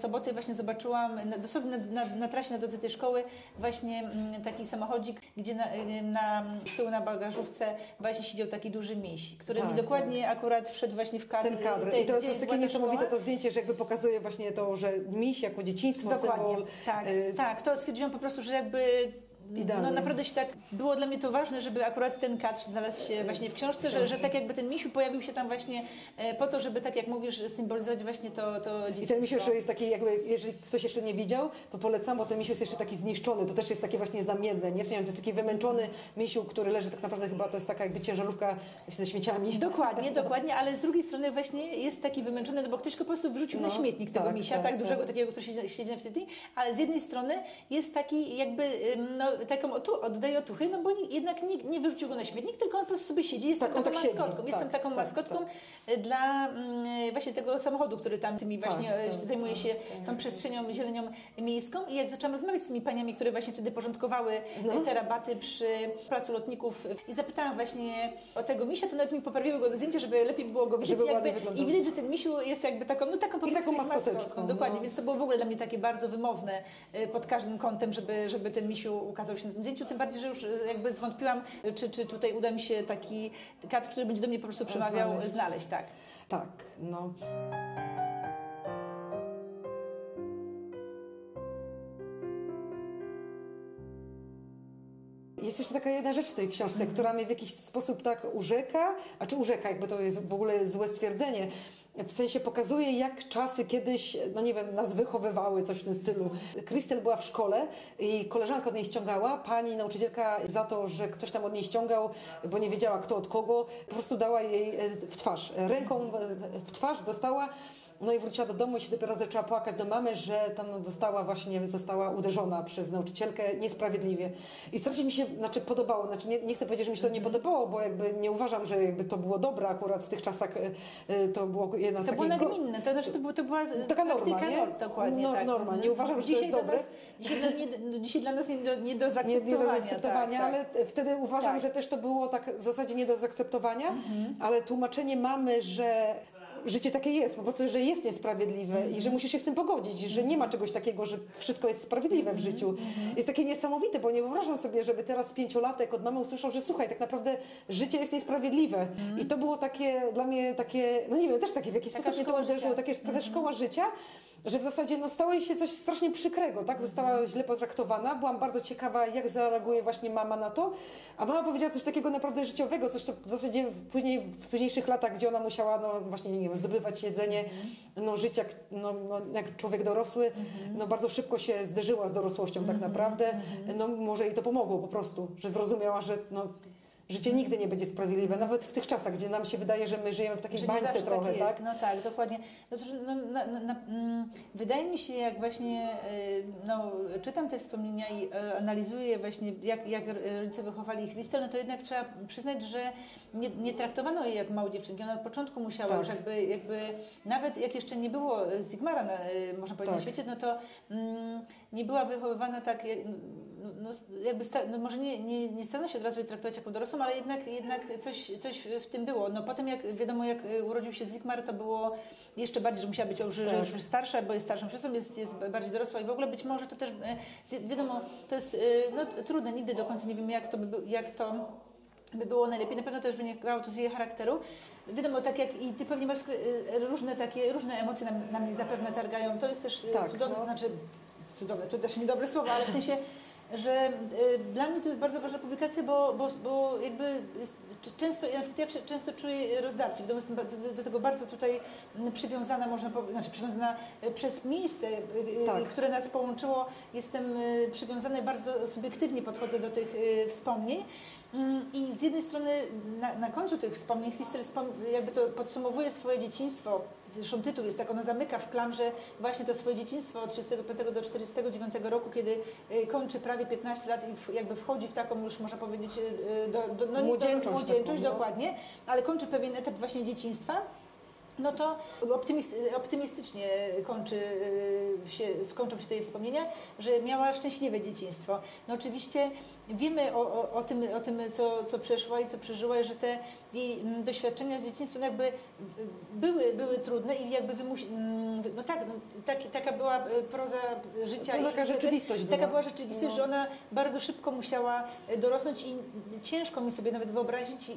soboty właśnie zobaczyłam, dosłownie na, na, na trasie na drodze tej szkoły właśnie mm, taki samochodzik, gdzie na, y, na z tyłu na bagażówce właśnie siedział taki duży miś, który mi Tak, dokładnie akurat wszedł właśnie w kadr. ten kadr. tej- I to, to jest takie niesamowite szkoła. to zdjęcie, że jakby pokazuje właśnie to, że miś jako dzieciństwo, Dokładnie, symbol. tak, y, tak. To stwierdziłam po prostu, że jakby Idealnie. no naprawdę się tak, było dla mnie to ważne, żeby akurat ten kadr znalazł się właśnie w książce, że, że tak jakby ten misiu pojawił się tam właśnie e, po to, żeby tak jak mówisz, symbolizować właśnie to, to dzieciństwo. I ten misiu jest taki, jakby, jeżeli ktoś jeszcze nie widział, to polecam, bo ten misiu jest jeszcze taki zniszczony, to też jest takie właśnie znamienne, nie? W sensie, To jest taki wymęczony misiu, który leży tak naprawdę chyba, to jest taka jakby ciężarówka ze śmieciami. Dokładnie, dokładnie, ale z drugiej strony właśnie jest taki wymęczony, no bo ktoś go po prostu wyrzucił No, na śmietnik tego tak, misia, tak, tak, tak. dużego takiego, który siedzi, siedzi na wtedy, ale z jednej strony jest taki jakby, no taką otu, oddaje otuchy, no bo ni- jednak nikt nie wyrzucił go na śmietnik, tylko on po prostu sobie siedzi, jest Tak, taką on tak siedzi. maskotką, jestem Tak, taką tak, maskotką dla mm, właśnie tego samochodu, który tam tymi właśnie Tak, y, tak, zajmuje się tą przestrzenią zielenią miejską. I jak zaczęłam rozmawiać z tymi paniami, które właśnie wtedy porządkowały No. y, te rabaty przy placu lotników i zapytałam właśnie o tego misia, to nawet mi poprawiły go zdjęcie, żeby lepiej było go widzieć jakby, i widać, że ten misiu jest jakby taką, no taką po prostu taką ich maskoteczką, Dokładnie, no. więc to było w ogóle dla mnie takie bardzo wymowne pod każdym kątem, żeby, żeby ten misiu ukazał się na tym zdjęciu, tym bardziej, że już y, jakby zwątpiłam, y, czy, czy tutaj uda mi się taki kadr, który będzie do mnie po prostu przemawiał, Znaleźć. znaleźć, tak. Tak, no. Jest jeszcze taka jedna rzecz w tej książce, która mnie w jakiś sposób tak urzeka, a czy urzeka, jakby to jest w ogóle złe stwierdzenie. W sensie pokazuje, jak czasy kiedyś, no nie wiem, nas wychowywały, coś w tym stylu. Krystel była w szkole i koleżanka od niej ściągała. Pani nauczycielka za to, że ktoś tam od niej ściągał, bo nie wiedziała kto od kogo, po prostu dała jej e, w twarz. Ręką w- w twarz dostała. No i wróciła do domu i się dopiero zaczęła płakać do mamy, że tam dostała właśnie, została uderzona przez nauczycielkę niesprawiedliwie. I strasznie mi się, znaczy podobało, znaczy nie, nie chcę powiedzieć, że mi się to nie podobało, bo jakby nie uważam, że jakby to było dobre akurat w tych czasach, e, e, to było jedna z To było takich... go- nagminne, to znaczy to, było, to była Taka norma, nie? norm, dokładnie, No, tak. norma. Nie uważam, że to jest dobre. Nas, dzisiaj, dla, nie, no, dzisiaj dla nas nie do, nie do nie, zaakceptowania. nie do zaakceptowania, tak, tak. ale wtedy uważam, Tak. że też to było tak w zasadzie nie do zaakceptowania, ale tłumaczenie mamy, że życie takie jest, po prostu, że jest niesprawiedliwe i że musisz się z tym pogodzić, że nie ma czegoś takiego, że wszystko jest sprawiedliwe w życiu. Jest takie niesamowite, bo nie wyobrażam sobie, żeby teraz pięciolatek od mamy usłyszał, że słuchaj, tak naprawdę życie jest niesprawiedliwe. I to było takie dla mnie takie, no nie wiem, też takie w jakiś Taka sposób mnie to uderzyło, takie trochę szkoła życia, że w zasadzie no, stało jej się coś strasznie przykrego, tak? Została źle potraktowana. Byłam bardzo ciekawa, jak zareaguje właśnie mama na to. A mama powiedziała coś takiego naprawdę życiowego, coś co w zasadzie w, później, w późniejszych latach, gdzie ona musiała, no właśnie, nie wiem, zdobywać jedzenie, no żyć jak, no, no, jak człowiek dorosły, no bardzo szybko się zderzyła z dorosłością tak naprawdę. No może jej to pomogło po prostu, że zrozumiała, że no, życie nigdy nie będzie sprawiedliwe, nawet w tych czasach, gdzie nam się wydaje, że my żyjemy w takiej Że bańce zawsze trochę, tak? tak? No tak, dokładnie. No, no, na, na, na, mm, wydaje mi się, jak właśnie y, no, czytam te wspomnienia i e, analizuję właśnie, jak, jak rodzice wychowali Christel, no to jednak trzeba przyznać, że nie, nie traktowano jej jak małą dziewczynkę. Ona od początku musiała Tak. już jakby, jakby, nawet jak jeszcze nie było Zigmara, na, y, można powiedzieć, Tak. na świecie, no to mm, nie była wychowywana tak, jak- no, no, jakby, no może nie, nie, nie starano się od razu jej traktować jako dorosłą, ale jednak, jednak coś, coś w tym było. No potem jak wiadomo, jak y, urodził się Zigmar, to było jeszcze bardziej, że musiała być już, Tak. już starsza, bo jest starszą siostrą, jest, jest bardziej dorosła i w ogóle być może to też, y, wiadomo, to jest y, no, trudne, nigdy do końca nie wiemy, jak to by, jak to by było najlepiej. Na pewno też wynikało to z jej charakteru. Wiadomo, tak jak i ty pewnie masz różne takie, różne emocje na, na mnie zapewne targają. To jest też Tak, cudowne, no. znaczy cudowne, to też niedobre słowa, ale w sensie, że y, dla mnie to jest bardzo ważna publikacja, bo, bo, bo jakby często, ja na przykład ja często czuję rozdarcie, w domu jestem do, do tego bardzo tutaj mm, przywiązana, można powiedzieć, znaczy przywiązana y, przez miejsce, y, Tak. które nas połączyło, jestem przywiązana i bardzo subiektywnie podchodzę do tych wspomnień. I z jednej strony na, na końcu tych wspomnień wspom- jakby to podsumowuje swoje dzieciństwo. Zresztą tytuł jest tak, ona zamyka w klamrze właśnie to swoje dzieciństwo od 35 do 49 roku, kiedy y, kończy prawie 15 lat i jakby wchodzi w taką już można powiedzieć y, do, do, no, Młodzieńczość do, młodzieńczość taką, no. dokładnie, ale kończy pewien etap właśnie dzieciństwa. No to optymist, optymistycznie kończy y, się, skończą się te wspomnienia, że miała szczęśliwe dzieciństwo. No oczywiście wiemy o, o, o tym, o tym co, co przeszła i co przeżyła, i że te jej mm, doświadczenia z dzieciństwa jakby y, były, były trudne i jakby wymusi... mm, No tak, no, tak, taka była y, proza życia. To i- taka i- rzeczywistość Taka była. była rzeczywistość, No. że ona bardzo szybko musiała y, dorosnąć i ciężko mi sobie nawet wyobrazić,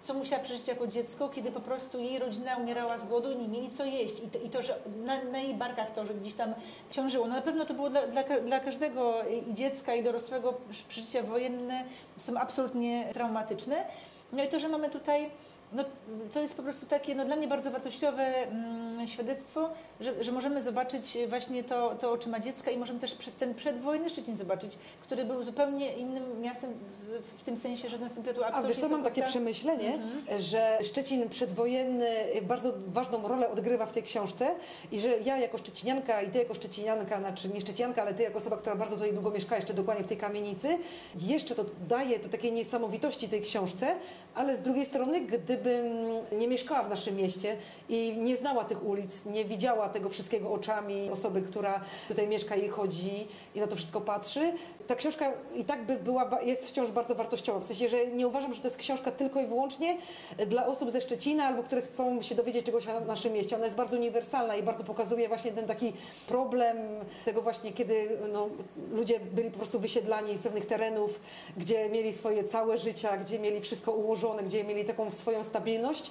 co musiała przeżyć jako dziecko, kiedy po prostu jej rodzina umierała z głodu i nie mieli co jeść. I to, i to że na, na jej barkach to, że gdzieś tam ciążyło. No na pewno to było dla, dla, dla każdego i- i dziecka, i dorosłego przeżycia wojenne są absolutnie traumatyczne. No i to, że mamy tutaj no, to jest po prostu takie no, dla mnie bardzo wartościowe mm, świadectwo, że, że możemy zobaczyć właśnie to, to oczyma dziecka i możemy też przed, ten przedwojenny Szczecin zobaczyć, który był zupełnie innym miastem w, w tym sensie, że nastąpiła tu A absolutnie... wiesz co, mam takie przemyślenie, że Szczecin przedwojenny bardzo ważną rolę odgrywa w tej książce i że ja jako szczecinianka i ty jako szczecinianka, znaczy nie szczecinianka, ale ty jako osoba, która bardzo tutaj długo mieszka jeszcze dokładnie w tej kamienicy, jeszcze to daje to takiej niesamowitości tej książce, ale z drugiej strony, gdybym nie mieszkała w naszym mieście i nie znała tych ulic, nie widziała tego wszystkiego oczami osoby, która tutaj mieszka i chodzi i na to wszystko patrzy, ta książka i tak by była, jest wciąż bardzo wartościowa. W sensie, że nie uważam, że to jest książka tylko i wyłącznie dla osób ze Szczecina albo które chcą się dowiedzieć czegoś o naszym mieście. Ona jest bardzo uniwersalna i bardzo pokazuje właśnie ten taki problem tego właśnie, kiedy no, ludzie byli po prostu wysiedlani z pewnych terenów, gdzie mieli swoje całe życia, gdzie mieli wszystko ułożone, gdzie mieli taką swoją stabilność.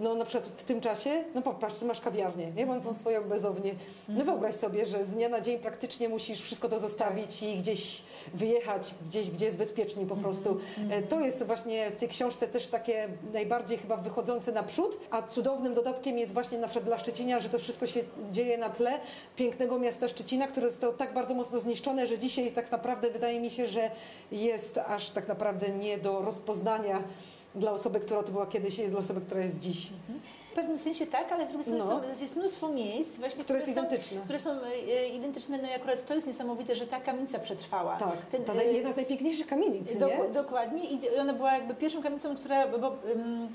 No na przykład w tym czasie, no popatrz, ty masz kawiarnię, nie? Mam tą swoją bezownię. No wyobraź sobie, że z dnia na dzień praktycznie musisz wszystko to zostawić i gdzieś wyjechać, gdzieś, gdzie jest bezpieczniej po prostu. E, To jest właśnie w tej książce też takie najbardziej chyba wychodzące naprzód, a cudownym dodatkiem jest właśnie na przykład dla Szczecina, że to wszystko się dzieje na tle pięknego miasta Szczecina, które zostało tak bardzo mocno zniszczone, że dzisiaj tak naprawdę wydaje mi się, że jest aż tak naprawdę nie do rozpoznania dla osoby, która to była kiedyś i dla osoby, która jest dziś. W pewnym sensie tak, ale z drugiej strony No. są, jest mnóstwo miejsc, właśnie, Które jest są, identyczne. Które są e, identyczne, no i akurat to jest niesamowite, że ta kamienica przetrwała. Tak, Ten, ta e, jedna z najpiękniejszych kamienic, nie? dokładnie i ona była jakby pierwszą kamienicą, która, bo, ym,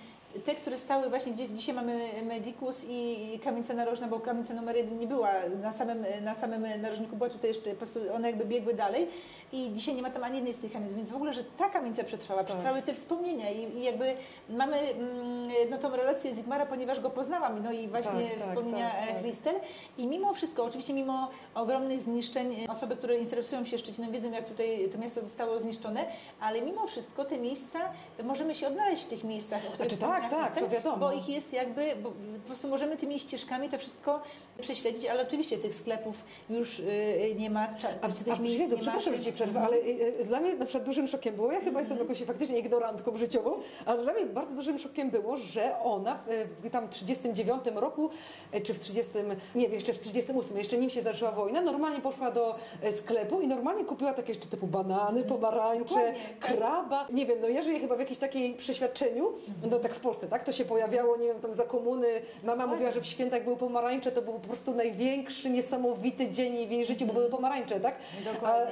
te, które stały właśnie, gdzie dzisiaj mamy Medicus i kamienica narożna, bo kamienica numer jeden nie była na samym, na samym narożniku, była tutaj jeszcze, po prostu one jakby biegły dalej i dzisiaj nie ma tam ani jednej z tych kamienic, więc w ogóle, że ta kamienica przetrwała, Tak. przetrwały te wspomnienia i, i jakby mamy mm, no, tą relację Zigmara, ponieważ go poznałam, no i właśnie Tak, tak, wspomnienia tak, e, tak. Christel i mimo wszystko, oczywiście mimo ogromnych zniszczeń, osoby, które interesują się Szczecinem wiedzą, jak tutaj to miasto zostało zniszczone, ale mimo wszystko te miejsca, możemy się odnaleźć w tych miejscach, o których Znaczy, tak, tak, to wiadomo. Bo ich jest jakby, bo po prostu możemy tymi ścieżkami to wszystko prześledzić, ale oczywiście tych sklepów już y, nie ma, cza- A, czy tych a miejsc Jezu, nie ma. przepraszam, że ci przerwę, ale y, y, dla mnie na przykład dużym szokiem było, ja chyba jestem Mhm. jakoś faktycznie ignorantką życiową, ale dla mnie bardzo dużym szokiem było, że ona w, w tam 39 roku, y, czy w 30, nie wiem, jeszcze w 38, jeszcze nim się zaczęła wojna, normalnie poszła do y, sklepu i normalnie kupiła takie jeszcze typu banany, pomarańcze, Dokładnie, tak. kraba. Nie wiem, no ja żyję chyba w jakimś takiej przeświadczeniu, no tak w Polsce, tak? To się pojawiało, nie wiem, tam za komuny. Mama mówiła, że w świętach były pomarańcze, to był po prostu największy, niesamowity dzień w jej życiu, bo były pomarańcze, tak? A, y,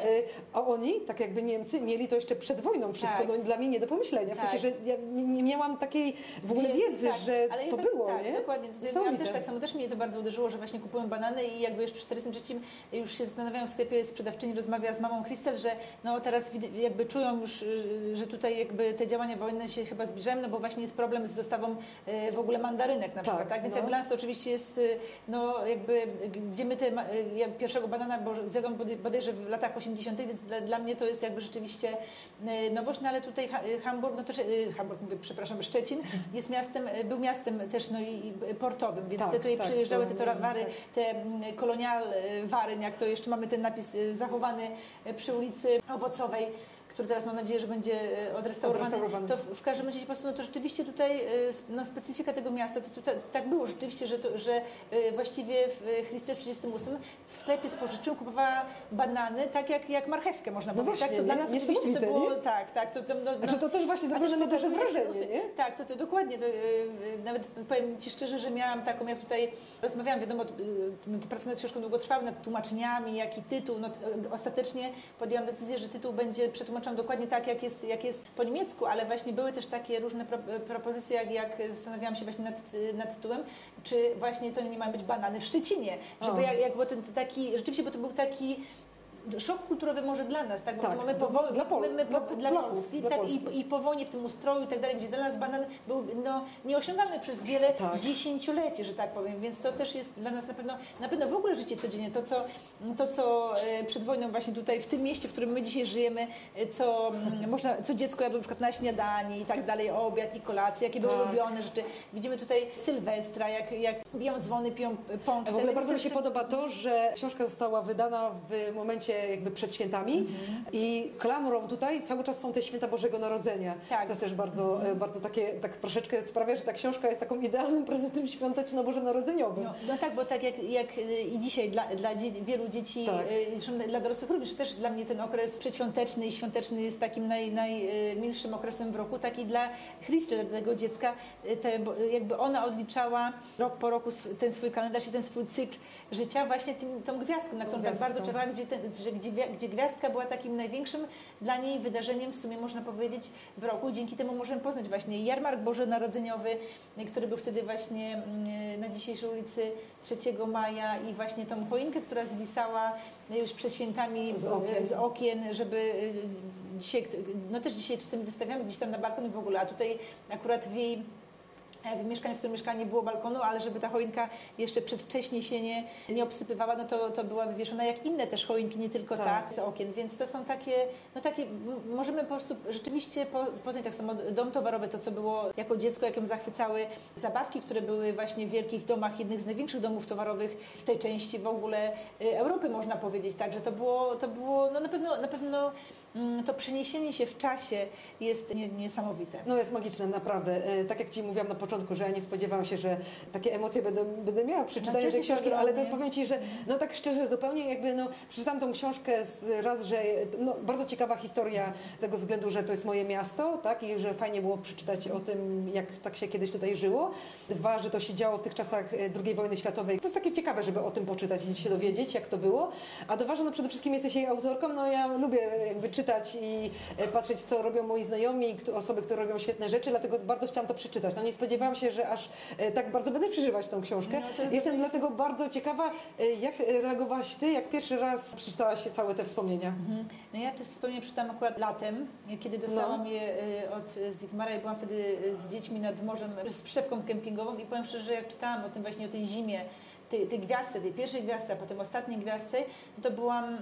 a oni, tak jakby Niemcy, mieli to jeszcze przed wojną wszystko. Tak. No dla mnie nie do pomyślenia. W Tak. sensie, że ja nie, nie miałam takiej w ogóle Wie- wiedzy, tak, że ale to tak, było, tak, nie? dokładnie. Ja miałam też tak samo, też mnie to bardzo uderzyło, że właśnie kupują banany i jakby już w 43 już się zastanawiają w sklepie, sprzedawczyni rozmawia z mamą Christel, że no teraz jakby czują już, y, że tutaj jakby te działania wojenne się chyba zbliżają, no bo właśnie jest problem z dostawą y, w ogóle mandarynek na przykład, tak? Więc no. dla nas to oczywiście jest, y, no jakby, gdzie my te, y, ja pierwszego banana zjadłam bodaj- bodajże w latach 80., więc dla, dla mnie to jest jakby rzeczywiście nowość, no ale tutaj Ha- Hamburg, no to Hamburg, mówię, przepraszam, Szczecin jest miastem, był miastem też no i portowym, więc Tak, te tutaj tak, przyjeżdżały to- te towary, tak. te mm, kolonial wary, jak to jeszcze mamy ten napis zachowany przy ulicy Owocowej, który teraz mam nadzieję, że będzie y, odrestaurowany. Odrestaurowany. To w, w każdym razie po prostu, no to rzeczywiście tutaj sp- no, specyfika tego miasta, to tutaj, tak było rzeczywiście, że, to, że y, właściwie w Chryste w 38 w sklepie spożywczym kupowała banany tak jak, jak marchewkę można No powiedzieć. tak, właśnie, co dla nie? nas oczywiście to było, nie? tak, tak. To, to, no, Znaczy to też właśnie zrobiło na duże wrażenie, nie? tak, to, to dokładnie. To, nawet powiem Ci szczerze, że miałam taką, jak tutaj rozmawiałam, wiadomo, no, to prace nad książką długo trwały, nad tłumaczeniami, jak i tytuł. No, ostatecznie podjęłam decyzję, że tytuł będzie przetłumaczony dokładnie tak, jak jest, jak jest po niemiecku, ale właśnie były też takie różne pro, propozycje, jak, jak zastanawiałam się właśnie nad, nad tytułem, czy właśnie to nie mają być banany w Szczecinie. Żeby O. jak, jak, bo ten taki, rzeczywiście, bo to był taki szok kulturowy może dla nas, tak? Bo Tak, mamy dla- po, wo- dla Pol- my, my, dla- dla, Polski, dla tak, Polski. i, i po wojnie w tym ustroju i tak dalej, gdzie dla nas banan był no, nieosiągalny przez wiele Tak. dziesięcioleci, że tak powiem, więc to też jest dla nas na pewno, na pewno w ogóle życie codziennie, to co, to, co e, przed wojną właśnie tutaj w tym mieście, w którym my dzisiaj żyjemy, e, co mm, można, co dziecko jadło na przykład na śniadanie i tak dalej, obiad i kolację, jakie były Tak. ulubione rzeczy. Widzimy tutaj Sylwestra, jak, jak biją dzwony, piją pączkę. W ogóle bardzo mi się podoba to, że książka została wydana w momencie jakby przed świętami Mhm. i klamrą tutaj cały czas są te święta Bożego Narodzenia. Tak. To jest też bardzo, e, bardzo takie, tak troszeczkę sprawia, że ta książka jest taką idealnym prezentem świąteczno-bożonarodzeniowym. No, no tak, bo tak jak, jak y, i dzisiaj dla, dla dzie wielu dzieci, Tak. y, zresztą dla dorosłych również też dla mnie ten okres przedświąteczny i świąteczny jest takim naj, najmilszym okresem w roku, tak i dla Christy, dla tego dziecka, te, jakby ona odliczała rok po roku ten swój kalendarz i ten swój cykl życia właśnie tym, tą gwiazdką, na Tą którą tak gwiazdką. bardzo czekała, gdzie, ten, że, gdzie, gdzie gwiazdka była takim największym dla niej wydarzeniem w sumie można powiedzieć w roku. Dzięki temu możemy poznać właśnie jarmark bożonarodzeniowy, który był wtedy właśnie mm, na dzisiejszej ulicy 3 Maja i właśnie tą choinkę, która zwisała już przed świętami Z okien. z okien żeby y, dzisiaj, no też dzisiaj czasami wystawiamy gdzieś tam na balkonie w ogóle, a tutaj akurat w jej w mieszkaniu, w którym mieszkanie nie było balkonu, ale żeby ta choinka jeszcze przedwcześnie się nie, nie obsypywała, no to, to była wywieszona jak inne też choinki, nie tylko Tak. ta z okien, więc to są takie, no takie, możemy po prostu rzeczywiście po, poznać tak samo dom towarowy, to co było jako dziecko, jak ją zachwycały zabawki, które były właśnie w wielkich domach, jednych z największych domów towarowych w tej części w ogóle y, Europy można powiedzieć, także to było, to było no na pewno, na pewno to przeniesienie się w czasie jest nie, niesamowite. No jest magiczne, naprawdę. E, Tak jak Ci mówiłam na początku, że ja nie spodziewałam się, że takie emocje będę, będę miała przy No, czytaniu cieszę tej książki, ale to powiem Ci, że no tak szczerze, zupełnie jakby no przeczytałam tą książkę z, raz, że no, bardzo ciekawa historia z tego względu, że to jest moje miasto, tak, i że fajnie było przeczytać o tym, jak tak się kiedyś tutaj żyło. Dwa, że to się działo w tych czasach e, II wojny światowej. To jest takie ciekawe, żeby o tym poczytać i się dowiedzieć, jak to było. A dwa, że no przede wszystkim jesteś jej autorką, no ja lubię jakby czytać i e, patrzeć, co robią moi znajomi, osoby, które robią świetne rzeczy, dlatego bardzo chciałam to przeczytać. No nie spodziewałam się, że aż e, tak bardzo będę przeżywać tą książkę. No, Jestem dlatego bardzo ciekawa, e, jak reagowałaś Ty, jak pierwszy raz przeczytałaś całe te wspomnienia. Mhm. No ja te wspomnienia przeczytałam akurat latem, kiedy dostałam je y, od Zigmara i byłam wtedy z dziećmi nad morzem z przyczepką kempingową i powiem szczerze, że jak czytałam o tym właśnie, o tej zimie, tej, tej gwiazdce, tej pierwszej gwiazdce, a potem ostatniej gwiazdce, no to byłam mm,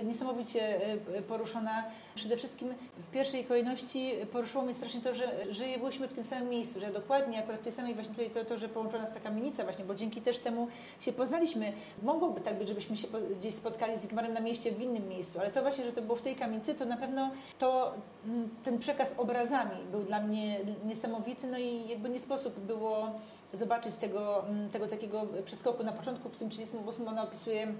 y, niesamowicie y, poruszona. Przede wszystkim w pierwszej kolejności poruszyło mnie strasznie to, że, że byliśmy w tym samym miejscu, że dokładnie akurat w tej samej właśnie tutaj to, to że połączona jest ta kamienica właśnie, bo dzięki też temu się poznaliśmy. Mogłoby tak być, żebyśmy się gdzieś spotkali z Zigmarem na mieście w innym miejscu, ale to właśnie, że to było w tej kamienicy, to na pewno to mm, ten przekaz obrazami był dla mnie niesamowity, no i jakby nie sposób było zobaczyć tego, mm, tego takiego przeskoku na początku w tym 38 ona opisuje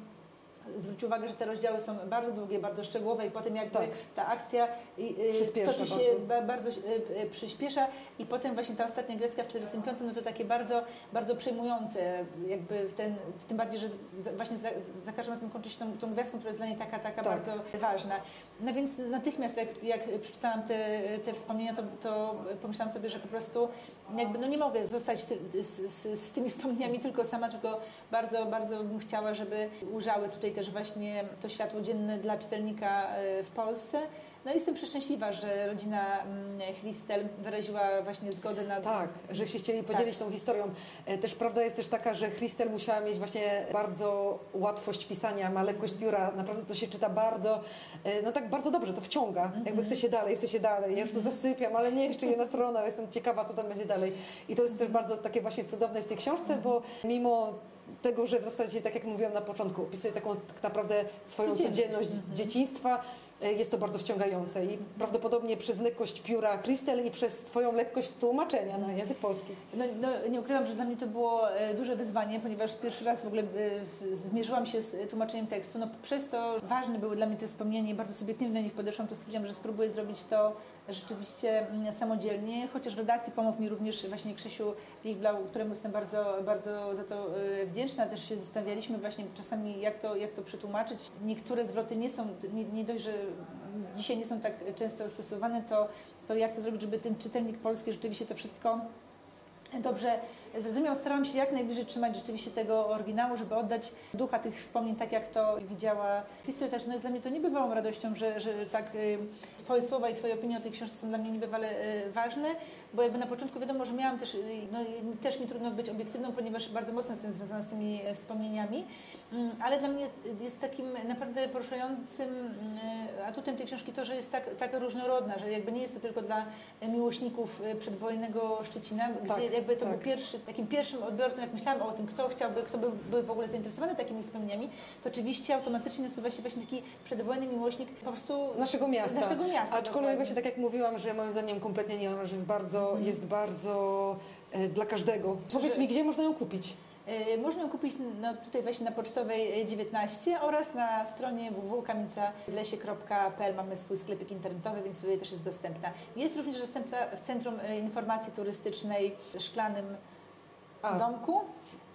Zwróć uwagę, że te rozdziały są bardzo długie, bardzo szczegółowe i potem jakby Tak. ta akcja y, y, Przyspiesza toczy się bardzo. ba- bardzo y, przyspiesza i potem właśnie ta ostatnia gwiazdka w 45 no to takie bardzo, bardzo przejmujące jakby ten, tym bardziej, że właśnie za, za każdym razem kończy się tą, tą gwiazdką, która jest dla niej taka, taka Tak. bardzo ważna. No więc natychmiast jak, jak przeczytałam te, te wspomnienia, to, to pomyślałam sobie, że po prostu jakby no nie mogę zostać ty, z, z, z tymi wspomnieniami tylko sama, tylko bardzo, bardzo bym chciała, żeby ujrzały tutaj też właśnie to światło dzienne dla czytelnika e, w Polsce. No i jestem przeszczęśliwa, że rodzina mm, Christel wyraziła właśnie zgodę na... Tak, że się chcieli podzielić tą historią. E, Też prawda jest też taka, że Christel musiała mieć właśnie bardzo łatwość pisania, ma lekkość pióra, naprawdę to się czyta bardzo, e, no tak bardzo dobrze, to wciąga. Jakby chce się dalej, chce się dalej. Ja już tu zasypiam, ale nie, jeszcze jedna strona, jestem ciekawa, co tam będzie dalej. I to jest też bardzo takie właśnie cudowne w tej książce, bo mimo tego, że w zasadzie, tak jak mówiłam na początku, opisuje taką tak naprawdę swoją Codzienność. codzienność dzieciństwa, e, jest to bardzo wciągające i prawdopodobnie przez lekkość pióra Christel i przez Twoją lekkość tłumaczenia na język polski. No, no, nie ukrywam, że dla mnie to było e, duże wyzwanie, ponieważ pierwszy raz w ogóle e, zmierzyłam się z tłumaczeniem tekstu. No, przez to ważne były dla mnie te wspomnienia bardzo subiektywnie do nich podeszłam, to stwierdziłam, że spróbuję zrobić to rzeczywiście mm, samodzielnie, chociaż w redakcji pomógł mi również właśnie Krzysiu Ligblau, któremu jestem bardzo, bardzo za to e, wdzięczna. Też się zastanawialiśmy właśnie czasami, jak to, jak to przetłumaczyć. Niektóre zwroty nie są, nie, nie dość, że dzisiaj nie są tak często stosowane, to, to jak to zrobić, żeby ten czytelnik polski rzeczywiście to wszystko dobrze zrozumiał. Starałam się jak najbliżej trzymać rzeczywiście tego oryginału, żeby oddać ducha tych wspomnień, tak jak to widziała Krystel. Także no jest dla mnie to niebywałą radością, że, że tak y, Twoje słowa i Twoje opinie o tej książce są dla mnie niebywale y, ważne, bo jakby na początku wiadomo, że miałam też, y, no też mi trudno być obiektywną, ponieważ bardzo mocno jestem związana z tymi e, wspomnieniami, ale dla mnie jest takim naprawdę poruszającym y, atutem tej książki to, że jest tak, tak różnorodna, że jakby nie jest to tylko dla miłośników y, przedwojennego Szczecina, gdzie Tak, jakby to tak. był pierwszy, takim pierwszym odbiorcą, jak myślałam o tym, kto chciałby, kto by, był w ogóle zainteresowany takimi wspomnieniami, to oczywiście automatycznie nasuwa się właśnie taki przedwojenny miłośnik po prostu naszego miasta. Naszego miasta, Aczkolwiek właśnie tak jak mówiłam, że moim zdaniem kompletnie nie, że jest bardzo, jest bardzo e, dla każdego. Powiedz mi, gdzie można ją kupić? Y, Można ją kupić no, tutaj właśnie na Pocztowej y, 19 oraz na stronie www.kamiencawlesie.pl mamy swój sklepik internetowy, więc tutaj też jest dostępna. Jest również dostępna w Centrum y, Informacji Turystycznej Szklanym A. Domku.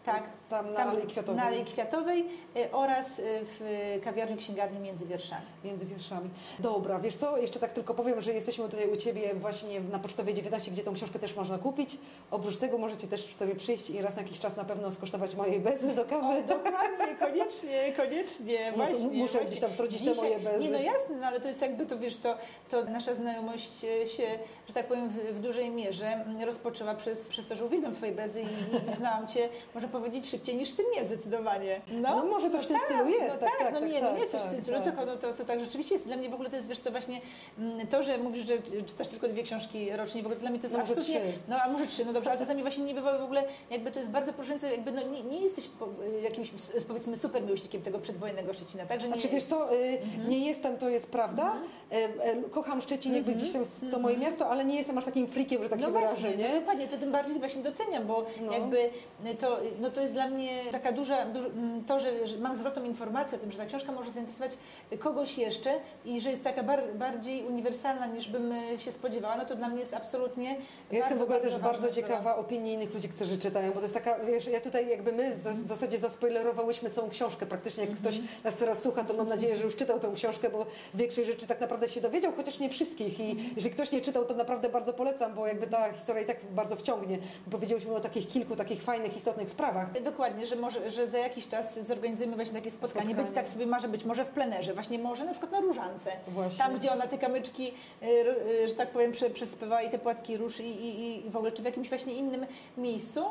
Tak, Tam na Alei Kwiatowej. na Alei Kwiatowej y, oraz y, w kawiarni księgarni między wierszami. Między wierszami. Dobra, wiesz co, jeszcze tak tylko powiem, że jesteśmy tutaj u Ciebie właśnie na Pocztowej 19, gdzie tą książkę też można kupić. Oprócz tego możecie też sobie przyjść i raz na jakiś czas na pewno skosztować mojej bezy do kawy. Dokładnie, koniecznie, koniecznie, No właśnie. muszę właśnie. gdzieś tam wtrącić te moje bezy. Nie, no jasne, no ale to jest jakby, to wiesz, to, to nasza znajomość e, się, że tak powiem, w, w dużej mierze rozpoczęła przez, przez to, że uwielbiam Twoje bezy i, i znałam Cię, można powiedzieć, szybciej niż Ty mnie zdecydowanie. No, może coś w tym stylu jest, No tak, tak, tak, no tak, nie, tak, no nie coś w tak, tym stylu, tak. tylko no, to, to tak rzeczywiście jest. Dla mnie w ogóle to jest, wiesz co, właśnie mm, to, że mówisz, że czytasz tylko dwie książki rocznie, w ogóle dla mnie to jest No, absolutnie... trzy. No a może trzy, no dobrze, ale to dla mnie właśnie nie bywało w ogóle, jakby to jest bardzo poruszające, jakby no, nie, nie jesteś po, jakimś s- powiedzmy super miłośnikiem tego przedwojennego Szczecina, także nie... Znaczy wiesz co, y, nie jestem, to jest prawda. Y, y, kocham Szczecin, jakby gdzieś tam to moje miasto, ale nie jestem aż takim freakiem, że tak no się właśnie, wyrażę, no nie? dokładnie, to tym bardziej właśnie doceniam, bo No. jakby to, no to jest dla mnie taka duża, duż, m, to, że, że mam zwrotną informację o tym, że ta książka może zainteresować kogoś jeszcze i że jest taka bar, bardziej uniwersalna niż bym e, się spodziewała, no to dla mnie jest absolutnie Ja jestem w ogóle też ważna bardzo sprawa. ciekawa opinii innych ludzi, którzy czytają, bo to jest taka, wiesz, ja tutaj jakby my w zas- w zasadzie zaspoilerowałyśmy całą książkę. Praktycznie jak ktoś nas teraz słucha, to mam nadzieję, że już czytał tę książkę, bo większość rzeczy tak naprawdę się dowiedział, chociaż nie wszystkich. I jeżeli ktoś nie czytał, to naprawdę bardzo polecam, bo jakby ta historia i tak bardzo wciągnie. Powiedzieliśmy o takich kilku takich fajnych, istotnych sprawach. Dokładnie, że może, że za jakiś czas zorganizujemy właśnie takie spotkanie. Spotkanie. Być tak sobie marzę być może w plenerze, właśnie może na przykład na Różance. Właśnie. Tam, gdzie ona te kamyczki, y, y, że tak powiem, prze, przespywała i te płatki róż i, i, i w ogóle, czy w jakimś właśnie innym miejscu,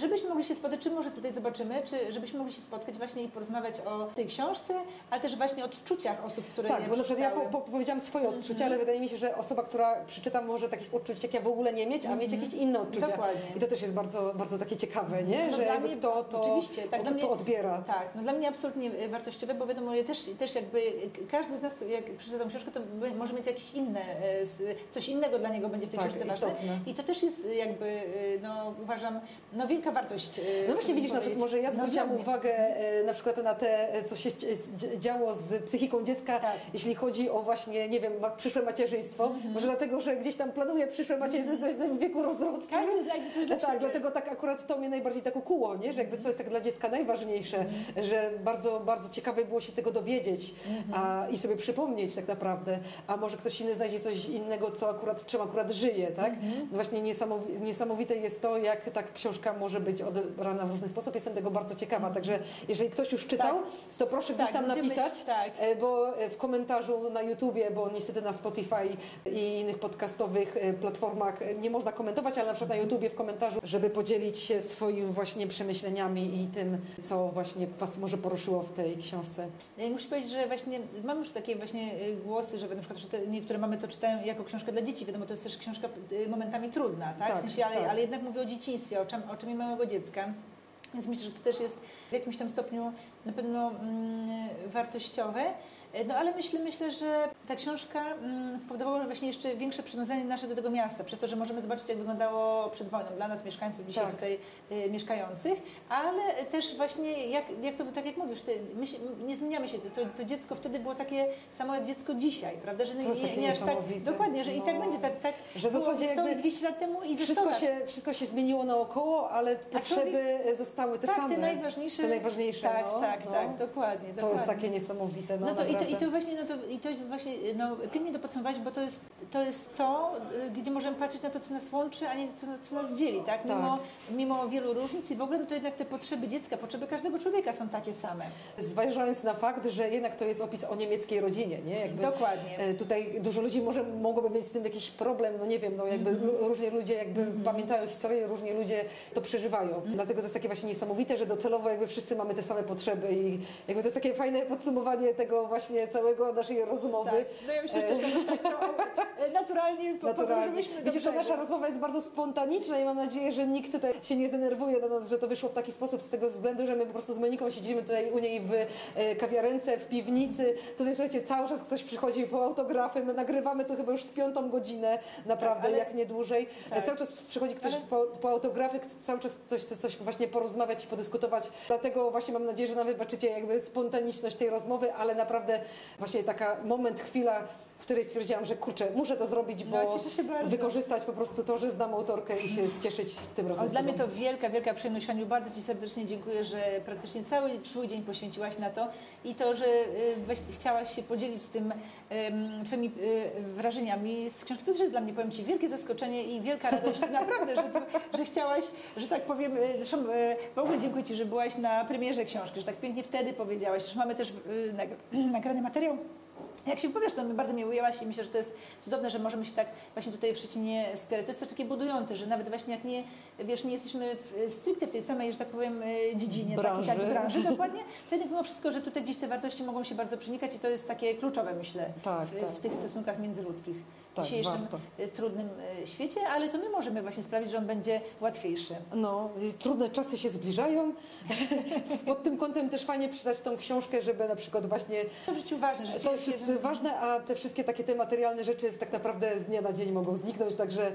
żebyśmy mogli się spotkać, czy może tutaj zobaczymy, czy żebyśmy mogli się spotkać właśnie i porozmawiać o tej książce, ale też właśnie o odczuciach osób, które Tak, bo na przykład ja po, po, powiedziałam swoje odczucia, ale wydaje mi się, że osoba, która przeczyta, może takich odczuć jak ja w ogóle nie mieć, a mieć jakieś inne odczucia. Dokładnie. I to też jest bardzo, bardzo takie ciekawe, nie? No że dla mnie- kto to, oczywiście, tak, dla kto mnie- odbiera. Tak, no dla mnie absolutnie wartościowe, bo wiadomo, ja też, też jakby każdy z nas, jak przeczyta tą książkę, to może mieć jakieś inne, s- coś innego dla niego będzie w tej Tak, książce ważne. istotne. I to też jest jakby, y, no uważam, no wielka wartość. y, No właśnie widzisz, na przykład może ja No zwróciłam mnie. uwagę e, na przykład na te, e, co się działo z psychiką dziecka, Tak. jeśli chodzi o właśnie, nie wiem, przyszłe macierzyństwo. Mhm. Może dlatego, że gdzieś tam planuję przyszłe macierzyństwo w wieku rozrodczym. Każdy znajdzie coś dla tak, dlatego tak akurat to mnie najbardziej tak ukuło, nie? że jakby co jest tak dla dziecka najważniejsze, Mhm. że bardzo, bardzo ciekawe było się tego dowiedzieć a, i sobie przypomnieć tak naprawdę, a może ktoś inny znajdzie coś innego, co akurat, czym akurat żyje, tak? Mhm. No właśnie niesamowi- niesamowite jest to, jak ta książka może być odebrana w różny sposób. Jestem tego bardzo ciekawa, także jeżeli ktoś już czytał, Tak. to proszę gdzieś Tak, tam napisać, tak. e, bo e, w komentarzu na YouTubie, bo niestety na Spotify i innych podcastowych e, platformach nie można komentować, ale na przykład na YouTubie w komentarzu, żeby podzielić się swoimi właśnie przemyśleniami i tym, co właśnie Was może poruszyło w tej książce. Muszę powiedzieć, że właśnie mam już takie właśnie y, głosy, że na przykład że te, niektóre mamy to czytają jako książkę dla dzieci. Wiadomo, to jest też książka y, momentami trudna, tak? Tak, w sensie, ale, tak. ale jednak mówię o dzieciństwie, o, czym, o czymie małego dziecka. Więc myślę, że to też jest w jakimś tam stopniu na pewno mm, wartościowe. E, No ale myślę, myślę, że ta książka mm, spowodowała że właśnie jeszcze większe przywiązanie nasze do tego miasta, przez to, że możemy zobaczyć, jak wyglądało przed wojną dla nas, mieszkańców dzisiaj Tak. tutaj y, mieszkających, ale też właśnie, jak, jak to tak jak mówisz, ty, my się, nie zmieniamy się, to, to dziecko wtedy było takie samo jak dziecko dzisiaj, prawda? Że To jest takie aż tak, dokładnie, że i tak No. będzie, tak, tak Że w zasadzie 100 i jakby 200 lat temu i ze 100 Wszystko się, wszystko się zmieniło naokoło, ale potrzeby zostały te tak, same. te najważniejsze. Te najważniejsze, Tak, no, tak, no. tak, dokładnie. To dokładnie. jest takie niesamowite. No, No to to i to właśnie, no to, i to jest właśnie, no, pięknie to podsumować, bo to jest to, jest to y, gdzie możemy patrzeć na to, co nas łączy, a nie to, co, nas dzieli, tak? Mimo, mimo wielu różnic i w ogóle no to jednak te potrzeby dziecka, potrzeby każdego człowieka są takie same. Zważając na fakt, że jednak to jest opis o niemieckiej rodzinie, nie? Jakby, Dokładnie. e, Tutaj dużo ludzi może mogłoby mieć z tym jakiś problem, no nie wiem, no jakby Mhm. lu- różnie ludzie jakby pamiętają historię, różnie ludzie to przeżywają. Mhm. Dlatego to jest takie właśnie niesamowite, że docelowo jakby wszyscy mamy te same potrzeby i jakby to jest takie fajne podsumowanie tego właśnie całego naszej rozmowy. Tak. No ja myślę, że jakoś tak to e, naturalnie, Naturalnie. Widzisz, że nasza rozmowa jest bardzo spontaniczna i mam nadzieję, że nikt tutaj się nie zdenerwuje na nas, że to wyszło w taki sposób z tego względu, że my po prostu z Moniką siedzimy tutaj u niej w e, kawiarence, w piwnicy. Tutaj słuchajcie, cały czas ktoś przychodzi po autografy, my nagrywamy tu chyba już z piątą godzinę, naprawdę, Tak, ale- jak nie dłużej. E, Tak. Cały czas przychodzi ktoś Ale- po, po autografy, cały czas coś, chce coś właśnie porozmawiać i podyskutować. Dlatego właśnie mam nadzieję, że nam wybaczycie jakby spontaniczność tej rozmowy, ale naprawdę właśnie taka moment, chwila, w której stwierdziłam, że kurczę, muszę to zrobić, bo No, się bardzo. wykorzystać po prostu to, że znam autorkę i się cieszyć tym razem O, dla mnie to wielka, wielka przyjemność, Aniu. Bardzo Ci serdecznie dziękuję, że praktycznie cały swój dzień poświęciłaś na to i to, że y, weź, chciałaś się podzielić z tym ym, Twoimi y, wrażeniami z książki. To też jest dla mnie, powiem Ci, wielkie zaskoczenie i wielka radość naprawdę, że, to, że chciałaś, że tak powiem, y, zresztą w ogóle dziękuję Ci, że byłaś na premierze książki, że tak pięknie wtedy powiedziałaś, że mamy też nagr- nagrany materiał jak się powiesz, to bardzo mnie ujęłaś i myślę, że to jest cudowne, że możemy się tak właśnie tutaj w Szczecinie wspierać. To jest też takie budujące, że nawet właśnie jak nie, wiesz, nie jesteśmy w, stricte w tej samej, że tak powiem, e, dziedzinie, Branży. Tak, tak, branży, dokładnie, to jednak mimo wszystko, że tutaj gdzieś te wartości mogą się bardzo przenikać i to jest takie kluczowe, myślę, Tak, w, tak. w tych stosunkach międzyludzkich Tak, dzisiejszym warto. e, trudnym e, świecie, ale to my możemy właśnie sprawić, że on będzie łatwiejszy. No, i trudne czasy się zbliżają. Pod tym kątem też fajnie przeczytać tą książkę, żeby na przykład właśnie To w życiu ważne, to jest ważne, a te wszystkie takie te materialne rzeczy tak naprawdę z dnia na dzień mogą zniknąć, także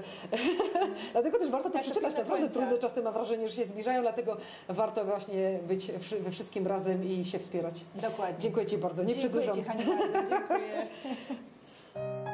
dlatego też warto to Tak, przeczytać. Naprawdę trudne czasy mam wrażenie, że się zbliżają, dlatego warto właśnie być we wszystkim razem i się wspierać. Dokładnie. Dziękuję Ci bardzo, nie Dziękuję przedłużam. Ci, bardzo dziękuję.